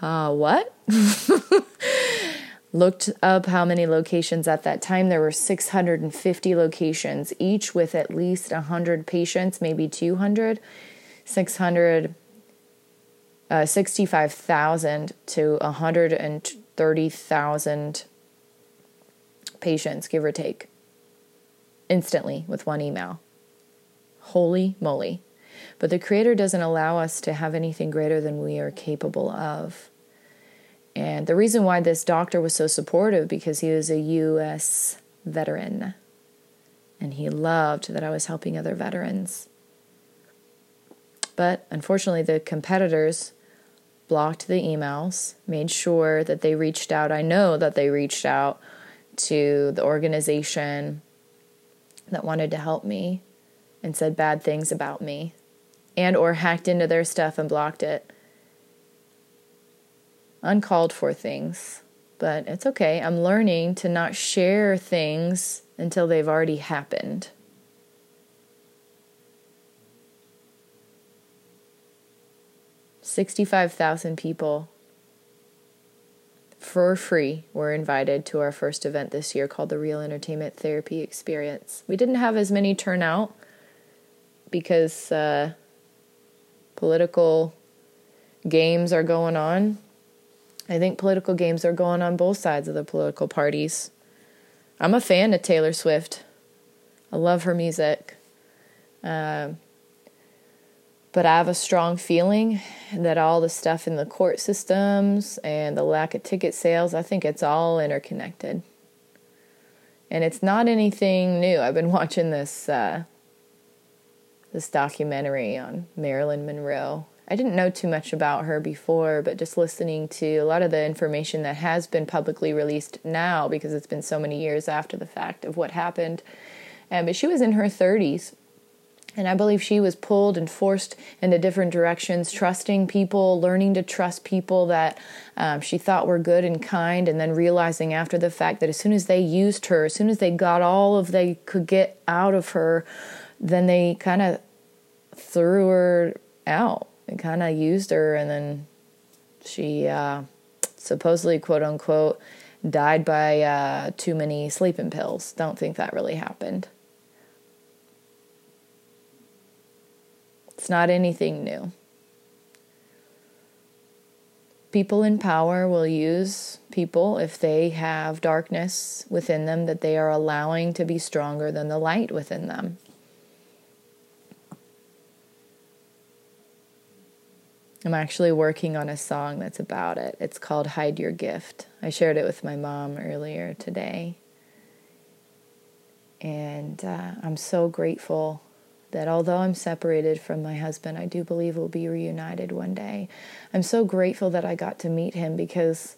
Uh, what? Looked up how many locations at that time. There were 650 locations, each with at least 100 patients, maybe 200. 600, uh, 65,000 to 130,000 patients, give or take, instantly with one email. Holy moly. But the Creator doesn't allow us to have anything greater than we are capable of. And the reason why this doctor was so supportive because he was a U.S. veteran and he loved that I was helping other veterans. But unfortunately, the competitors blocked the emails, made sure that they reached out. I know that they reached out to the organization that wanted to help me and said bad things about me and or hacked into their stuff and blocked it. Uncalled for things but it's okay. I'm learning to not share things until they've already happened Sixty-five thousand people for free were invited to our first event this year called the Real Entertainment Therapy Experience. We didn't have as many turnout because uh, political games are going on. I think political games are going on both sides of the political parties. I'm a fan of Taylor Swift. I love her music. Uh, but I have a strong feeling that all the stuff in the court systems and the lack of ticket sales, I think it's all interconnected. And it's not anything new. I've been watching this uh, this documentary on Marilyn Monroe. I didn't know too much about her before, but just listening to a lot of the information that has been publicly released now, because it's been so many years after the fact of what happened. Um, but she was in her 30s and I believe she was pulled and forced into different directions, trusting people, learning to trust people that um, she thought were good and kind, and then realizing after the fact that as soon as they used her, as soon as they got all of they could get out of her, then they kind of threw her out and kind of used her, and then she uh, supposedly, quote unquote, died by uh, too many sleeping pills. Don't think that really happened. It's not anything new. People in power will use people if they have darkness within them that they are allowing to be stronger than the light within them. I'm actually working on a song that's about it. It's called Hide Your Gift. I shared it with my mom earlier today. And uh, I'm so grateful that although I'm separated from my husband, I do believe we'll be reunited one day. I'm so grateful that I got to meet him because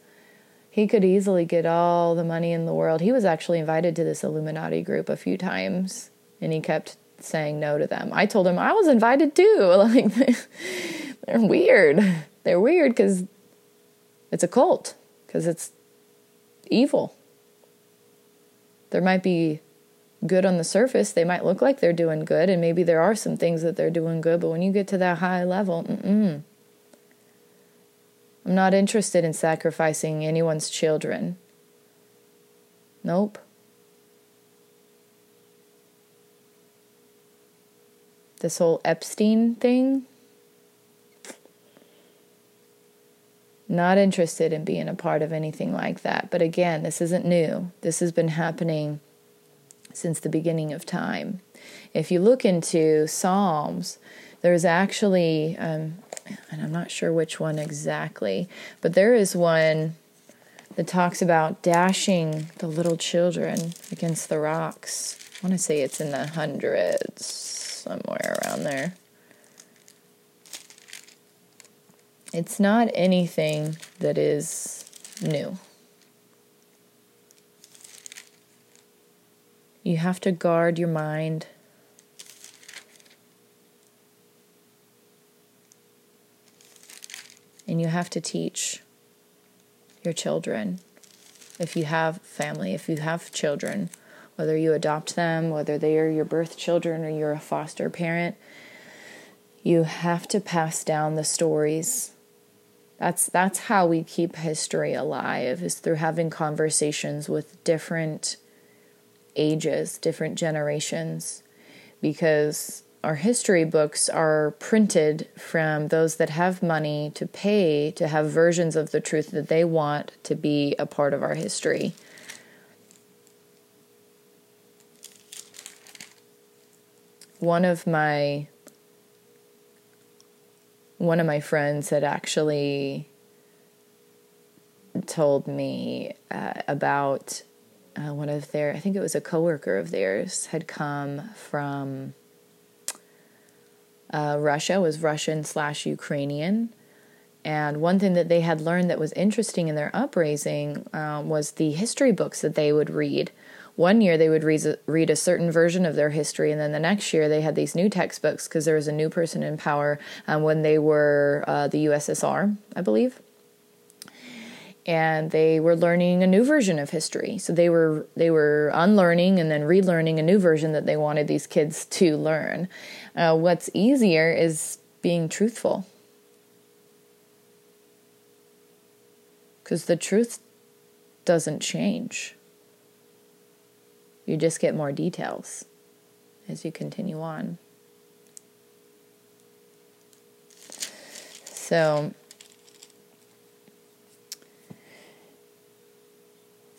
he could easily get all the money in the world. He was actually invited to this Illuminati group a few times and he kept saying no to them. I told him I was invited too. Like they're weird. They're weird cuz it's a cult, cuz it's evil. There might be good on the surface. They might look like they're doing good, and maybe there are some things that they're doing good, but when you get to that high level, mm-mm. I'm not interested in sacrificing anyone's children. Nope. This whole Epstein thing, not interested in being a part of anything like that. But again, this isn't new. This has been happening since the beginning of time. If you look into Psalms, there's actually, um, and I'm not sure which one exactly, but there is one that talks about dashing the little children against the rocks. I want to say it's in the hundreds, somewhere around there. It's not anything that is new. You have to guard your mind. And you have to teach your children. If you have family, if you have children, whether you adopt them, whether they are your birth children or you're a foster parent, you have to pass down the stories. That's that's how we keep history alive is through having conversations with different ages, different generations, because our history books are printed from those that have money to pay to have versions of the truth that they want to be a part of our history. One of my one of my friends had actually told me uh, about uh, one of their, I think it was a coworker of theirs, had come from uh, Russia, was Russian slash Ukrainian, And one thing that they had learned that was interesting in their upraising um, was the history books that they would read. One year they would read a, read a certain version of their history, and then the next year they had these new textbooks because there was a new person in power um, when they were uh, the USSR, I believe. And they were learning a new version of history, so they were they were unlearning and then relearning a new version that they wanted these kids to learn. Uh, what's easier is being truthful because the truth doesn't change. You just get more details as you continue on. So,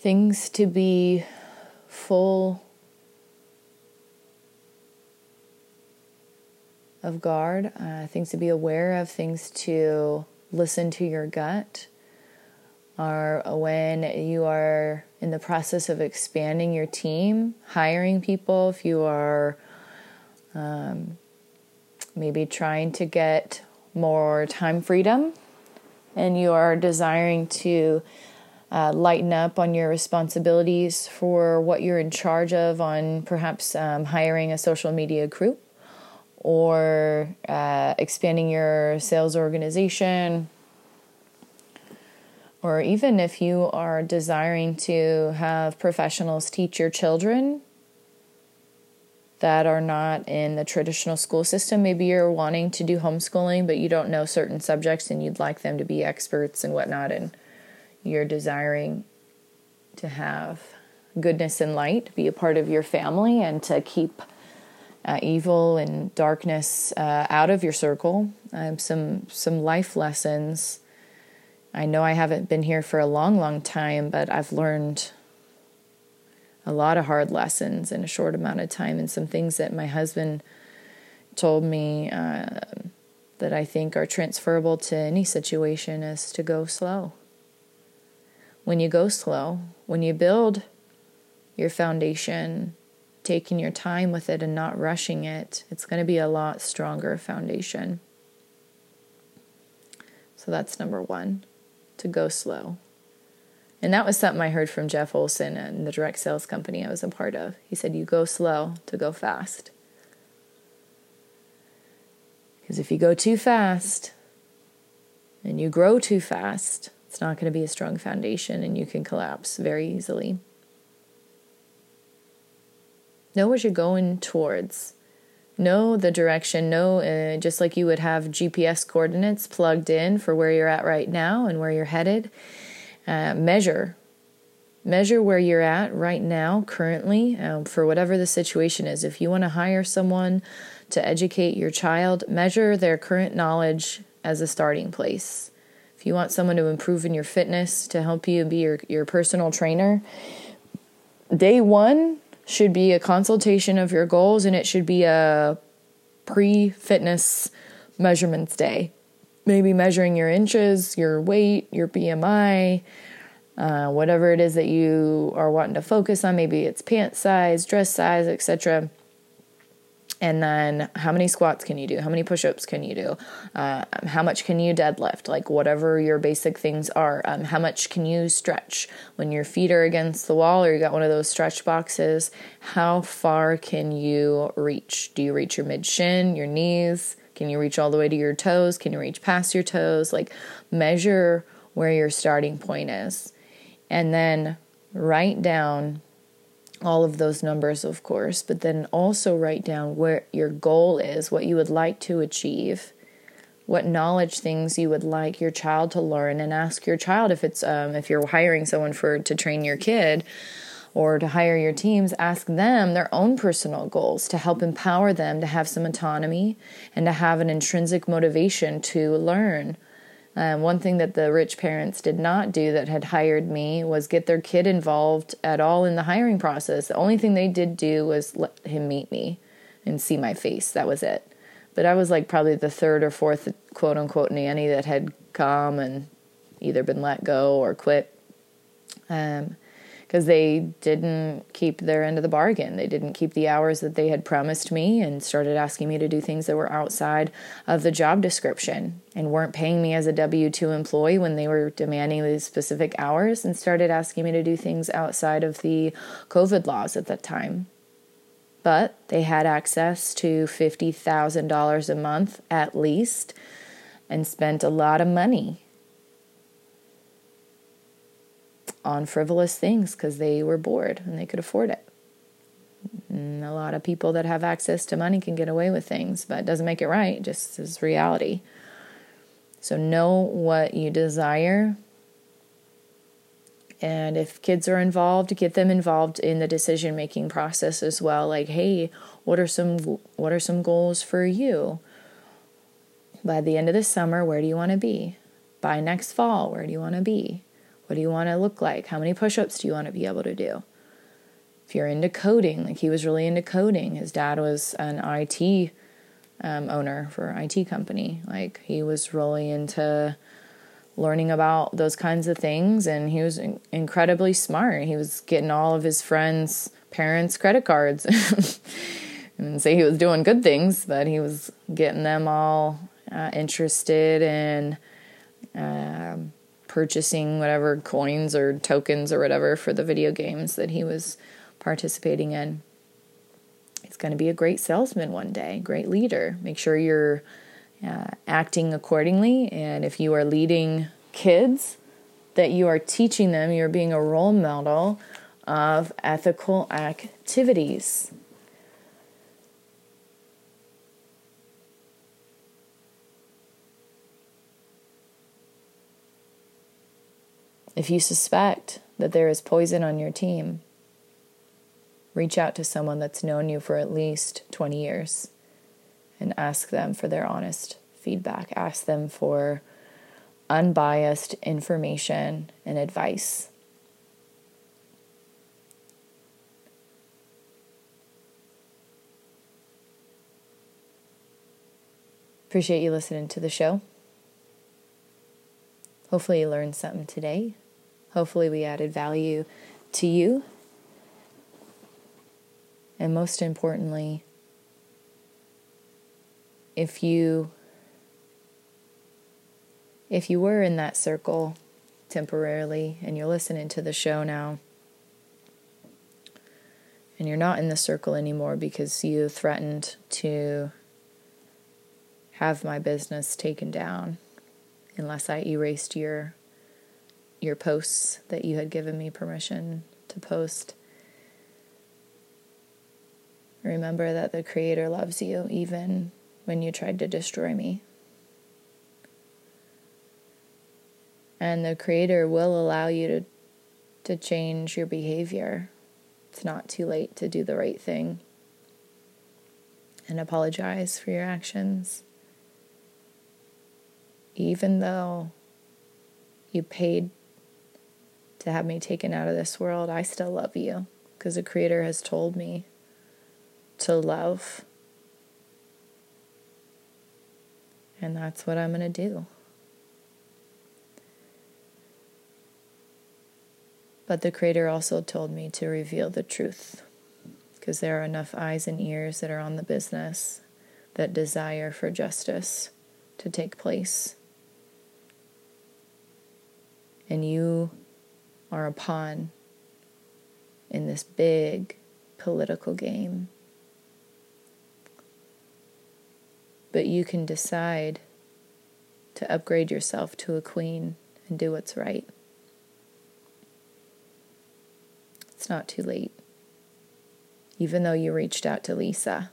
things to be full of guard, uh, things to be aware of, things to listen to your gut are when you are in the process of expanding your team, hiring people, if you are um, maybe trying to get more time freedom and you are desiring to uh, lighten up on your responsibilities for what you're in charge of on perhaps um, hiring a social media crew or uh, expanding your sales organization or even if you are desiring to have professionals teach your children that are not in the traditional school system. Maybe you're wanting to do homeschooling, but you don't know certain subjects and you'd like them to be experts and whatnot, and you're desiring to have goodness and light be a part of your family and to keep uh, evil and darkness uh, out of your circle. Um, some some life lessons I know I haven't been here for a long, long time, but I've learned a lot of hard lessons in a short amount of time, and some things that my husband told me uh, that I think are transferable to any situation is to go slow. When you go slow, when you build your foundation, taking your time with it and not rushing it, it's going to be a lot stronger foundation. So that's number one to go slow. And that was something I heard from Jeff Olson and the direct sales company I was a part of. He said, You go slow to go fast. Because if you go too fast and you grow too fast, it's not going to be a strong foundation and you can collapse very easily. Know what you're going towards know the direction, know uh, just like you would have GPS coordinates plugged in for where you're at right now and where you're headed. Uh, measure. Measure where you're at right now, currently, um, for whatever the situation is. If you want to hire someone to educate your child, measure their current knowledge as a starting place. If you want someone to improve in your fitness, to help you be your, your personal trainer, day one, should be a consultation of your goals and it should be a pre fitness measurements day. Maybe measuring your inches, your weight, your BMI, uh, whatever it is that you are wanting to focus on. Maybe it's pant size, dress size, etc and then how many squats can you do? How many push-ups can you do? Uh, how much can you deadlift? Like whatever your basic things are um, how much can you stretch? When your feet are against the wall or you got one of those stretch boxes how far can you reach? Do you reach your mid shin your knees? Can you reach all the way to your toes? Can you reach past your toes? Like measure where your starting point is. And then write down all of those numbers, of course, but then also write down where your goal is, what you would like to achieve, what knowledge things you would like your child to learn, and ask your child if it's um, if you're hiring someone for to train your kid or to hire your teams, ask them their own personal goals to help empower them to have some autonomy and to have an intrinsic motivation to learn. Um, one thing that the rich parents did not do that had hired me was get their kid involved at all in the hiring process. The only thing they did do was let him meet me and see my face. That was it. But I was like probably the third or fourth quote unquote nanny that had come and either been let go or quit. Um, because they didn't keep their end of the bargain. They didn't keep the hours that they had promised me and started asking me to do things that were outside of the job description and weren't paying me as a W 2 employee when they were demanding these specific hours and started asking me to do things outside of the COVID laws at that time. But they had access to $50,000 a month at least and spent a lot of money on frivolous things because they were bored and they could afford it. And a lot of people that have access to money can get away with things, but it doesn't make it right, it just is reality. So know what you desire. And if kids are involved, get them involved in the decision making process as well. Like, hey, what are some what are some goals for you? By the end of the summer, where do you want to be? By next fall, where do you want to be? What do you want to look like? How many push ups do you want to be able to do? If you're into coding, like he was really into coding, his dad was an IT um, owner for an IT company. Like he was really into learning about those kinds of things, and he was in- incredibly smart. He was getting all of his friends' parents' credit cards. and say he was doing good things, but he was getting them all uh, interested in um, purchasing whatever coins or tokens or whatever for the video games that he was participating in. He's going to be a great salesman one day, great leader. Make sure you're uh, acting accordingly. And if you are leading kids, that you are teaching them, you're being a role model of ethical activities. If you suspect that there is poison on your team, reach out to someone that's known you for at least 20 years and ask them for their honest feedback. Ask them for unbiased information and advice. Appreciate you listening to the show. Hopefully, you learned something today. Hopefully, we added value to you. And most importantly, if you if you were in that circle temporarily and you're listening to the show now and you're not in the circle anymore because you threatened to have my business taken down unless I erased your your posts that you had given me permission to post. Remember that the Creator loves you even when you tried to destroy me. And the Creator will allow you to, to change your behavior. It's not too late to do the right thing and apologize for your actions. Even though you paid to have me taken out of this world, I still love you because the Creator has told me to love. And that's what I'm going to do. But the Creator also told me to reveal the truth because there are enough eyes and ears that are on the business that desire for justice to take place. And you are a pawn in this big political game. But you can decide to upgrade yourself to a queen and do what's right. It's not too late. Even though you reached out to Lisa.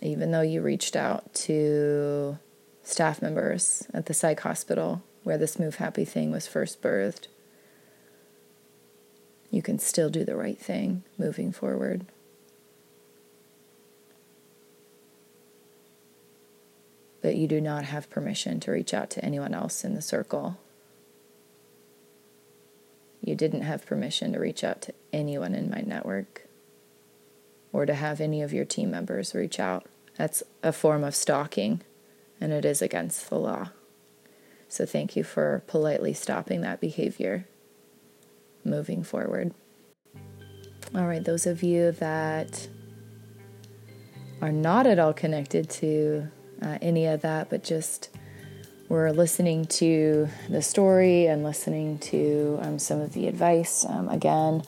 Even though you reached out to staff members at the psych hospital where this Move Happy thing was first birthed. You can still do the right thing moving forward. But you do not have permission to reach out to anyone else in the circle. You didn't have permission to reach out to anyone in my network or to have any of your team members reach out. That's a form of stalking and it is against the law. So thank you for politely stopping that behavior moving forward. All right, those of you that are not at all connected to uh, any of that, but just were listening to the story and listening to um, some of the advice. Um, again,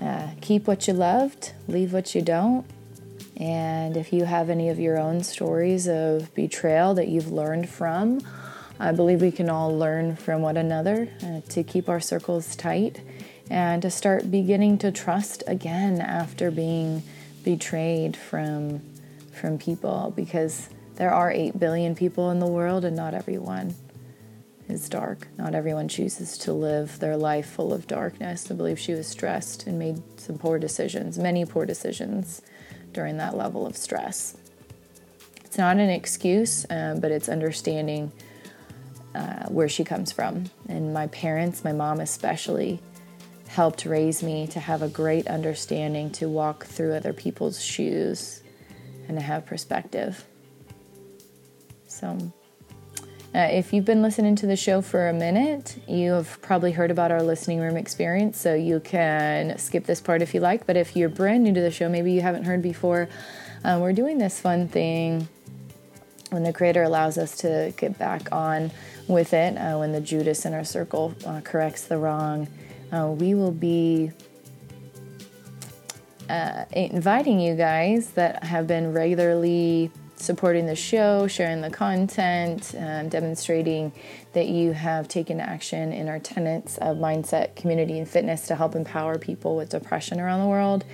uh, keep what you loved, leave what you don't. And if you have any of your own stories of betrayal that you've learned from, I believe we can all learn from one another uh, to keep our circles tight and to start beginning to trust again after being betrayed from from people because there are 8 billion people in the world and not everyone is dark. Not everyone chooses to live their life full of darkness. I believe she was stressed and made some poor decisions, many poor decisions during that level of stress. It's not an excuse, um, but it's understanding uh, where she comes from. And my parents, my mom especially, helped raise me to have a great understanding to walk through other people's shoes and to have perspective. So, uh, if you've been listening to the show for a minute, you have probably heard about our listening room experience, so you can skip this part if you like. But if you're brand new to the show, maybe you haven't heard before, uh, we're doing this fun thing when the creator allows us to get back on with it, uh, when the Judas in our circle uh, corrects the wrong, uh, we will be uh, inviting you guys that have been regularly supporting the show, sharing the content, um, demonstrating that you have taken action in our tenets of mindset, community, and fitness to help empower people with depression around the world.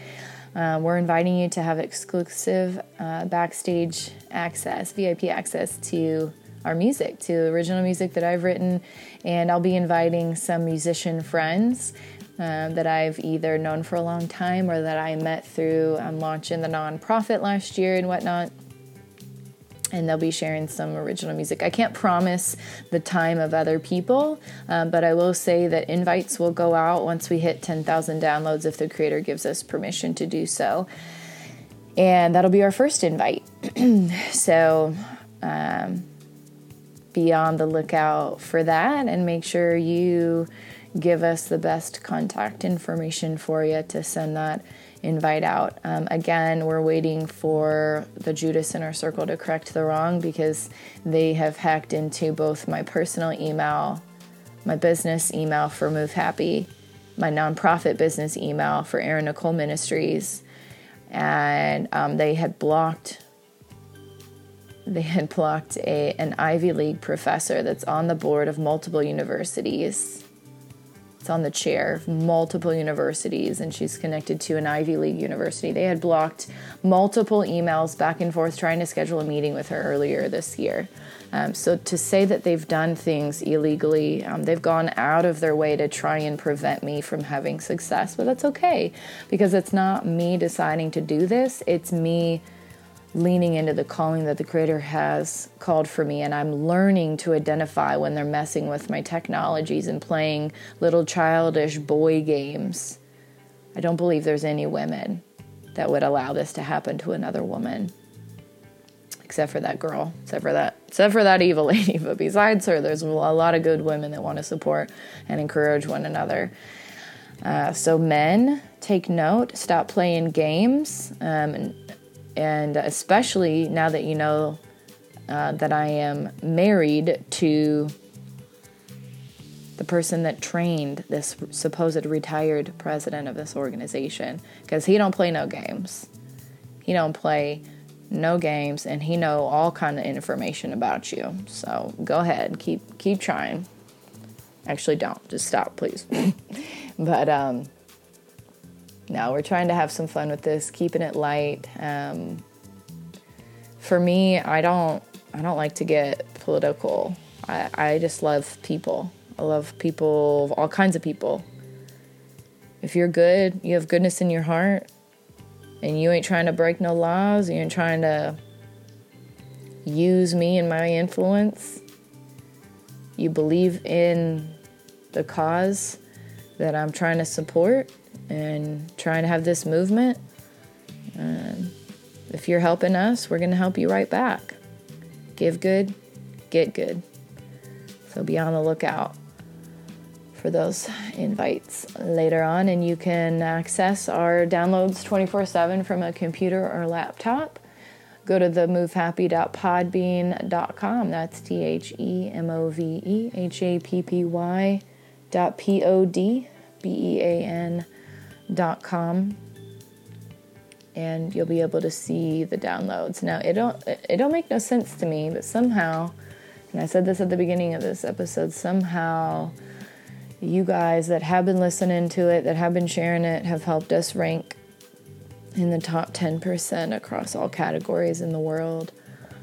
Um, we're inviting you to have exclusive uh, backstage access, VIP access to our music, to original music that I've written, and I'll be inviting some musician friends. Um, that I've either known for a long time or that I met through um, launching the nonprofit last year and whatnot and they'll be sharing some original music. I can't promise the time of other people, um, but I will say that invites will go out once we hit 10,000 downloads if the creator gives us permission to do so. And that'll be our first invite. so um, be on the lookout for that and make sure you give us the best contact information for you to send that invite out. Um, again, we're waiting for the Judas in our Circle to correct the wrong because they have hacked into both my personal email, my business email for Move Happy, my nonprofit business email for Erin Nicole Ministries, and um, they had blocked. They had blocked a, an Ivy League professor that's on the board of multiple universities on the chair of multiple universities, and she's connected to an Ivy League university. They had blocked multiple emails back and forth trying to schedule a meeting with her earlier this year. Um, so to say that they've done things illegally, um, they've gone out of their way to try and prevent me from having success, but that's okay because it's not me deciding to do this, it's me leaning into the calling that the Creator has called for me, and I'm learning to identify when they're messing with my technologies and playing little childish boy games. I don't believe there's any women that would allow this to happen to another woman. Except for that girl, except for that, except for that evil lady. But besides her, there's a lot of good women that want to support and encourage one another. Uh, so, men, take note. Stop playing games. Um, and and especially now that you know uh, that I am married to the person that trained this supposed retired president of this organization. Because he don't play no games. He don't play no games and he know all kind of information about you. So go ahead. Keep keep trying. Actually don't. Just stop please. But um no, we're trying to have some fun with this, keeping it light. Um, for me, I don't I don't like to get political. I, I just love people. I love people, all kinds of people. If you're good, you have goodness in your heart, and you ain't trying to break no laws, you ain't trying to use me and my influence. You believe in the cause that I'm trying to support and trying to have this movement. Um, if you're helping us, we're going to help you right back. Give good, get good. So be on the lookout for those invites later on. And you can access our downloads 24 7 from a computer or laptop. Go to the movehappy.podbean.com. That's T H E M O V E H A P P Y dot P O D B E A N com and you'll be able to see the downloads. Now it don't it don't make no sense to me, but somehow, and I said this at the beginning of this episode, somehow you guys that have been listening to it, that have been sharing it, have helped us rank in the top 10% across all categories in the world.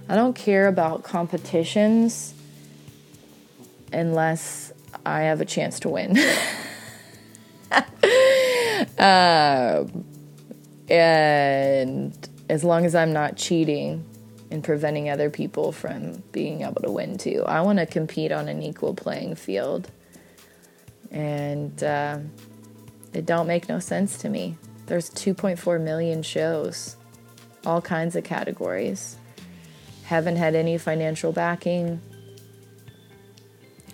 I don't care about competitions unless I have a chance to win. uh, and as long as I'm not cheating and preventing other people from being able to win too, I want to compete on an equal playing field. And uh, it don't make no sense to me. There's 2.4 million shows, all kinds of categories. Haven't had any financial backing.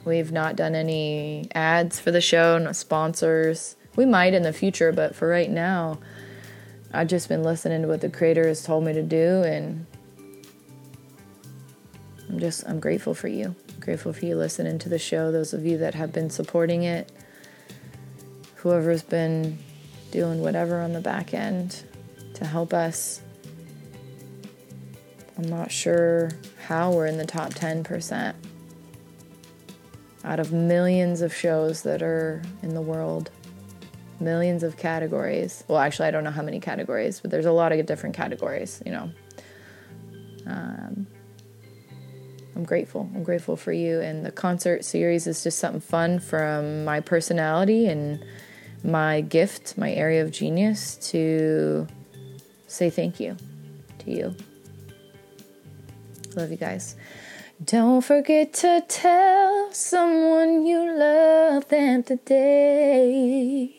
We've not done any ads for the show, no sponsors. We might in the future, but for right now, I've just been listening to what the creator has told me to do and I'm just I'm grateful for you. I'm grateful for you listening to the show, those of you that have been supporting it. Whoever's been doing whatever on the back end to help us. I'm not sure how we're in the top 10% out of millions of shows that are in the world millions of categories. Well, actually, I don't know how many categories, but there's a lot of different categories, you know. Um, I'm grateful. I'm grateful for you. And the concert series is just something fun from my personality and my gift, my area of genius to say thank you to you. Love you guys. Don't forget to tell someone you love them today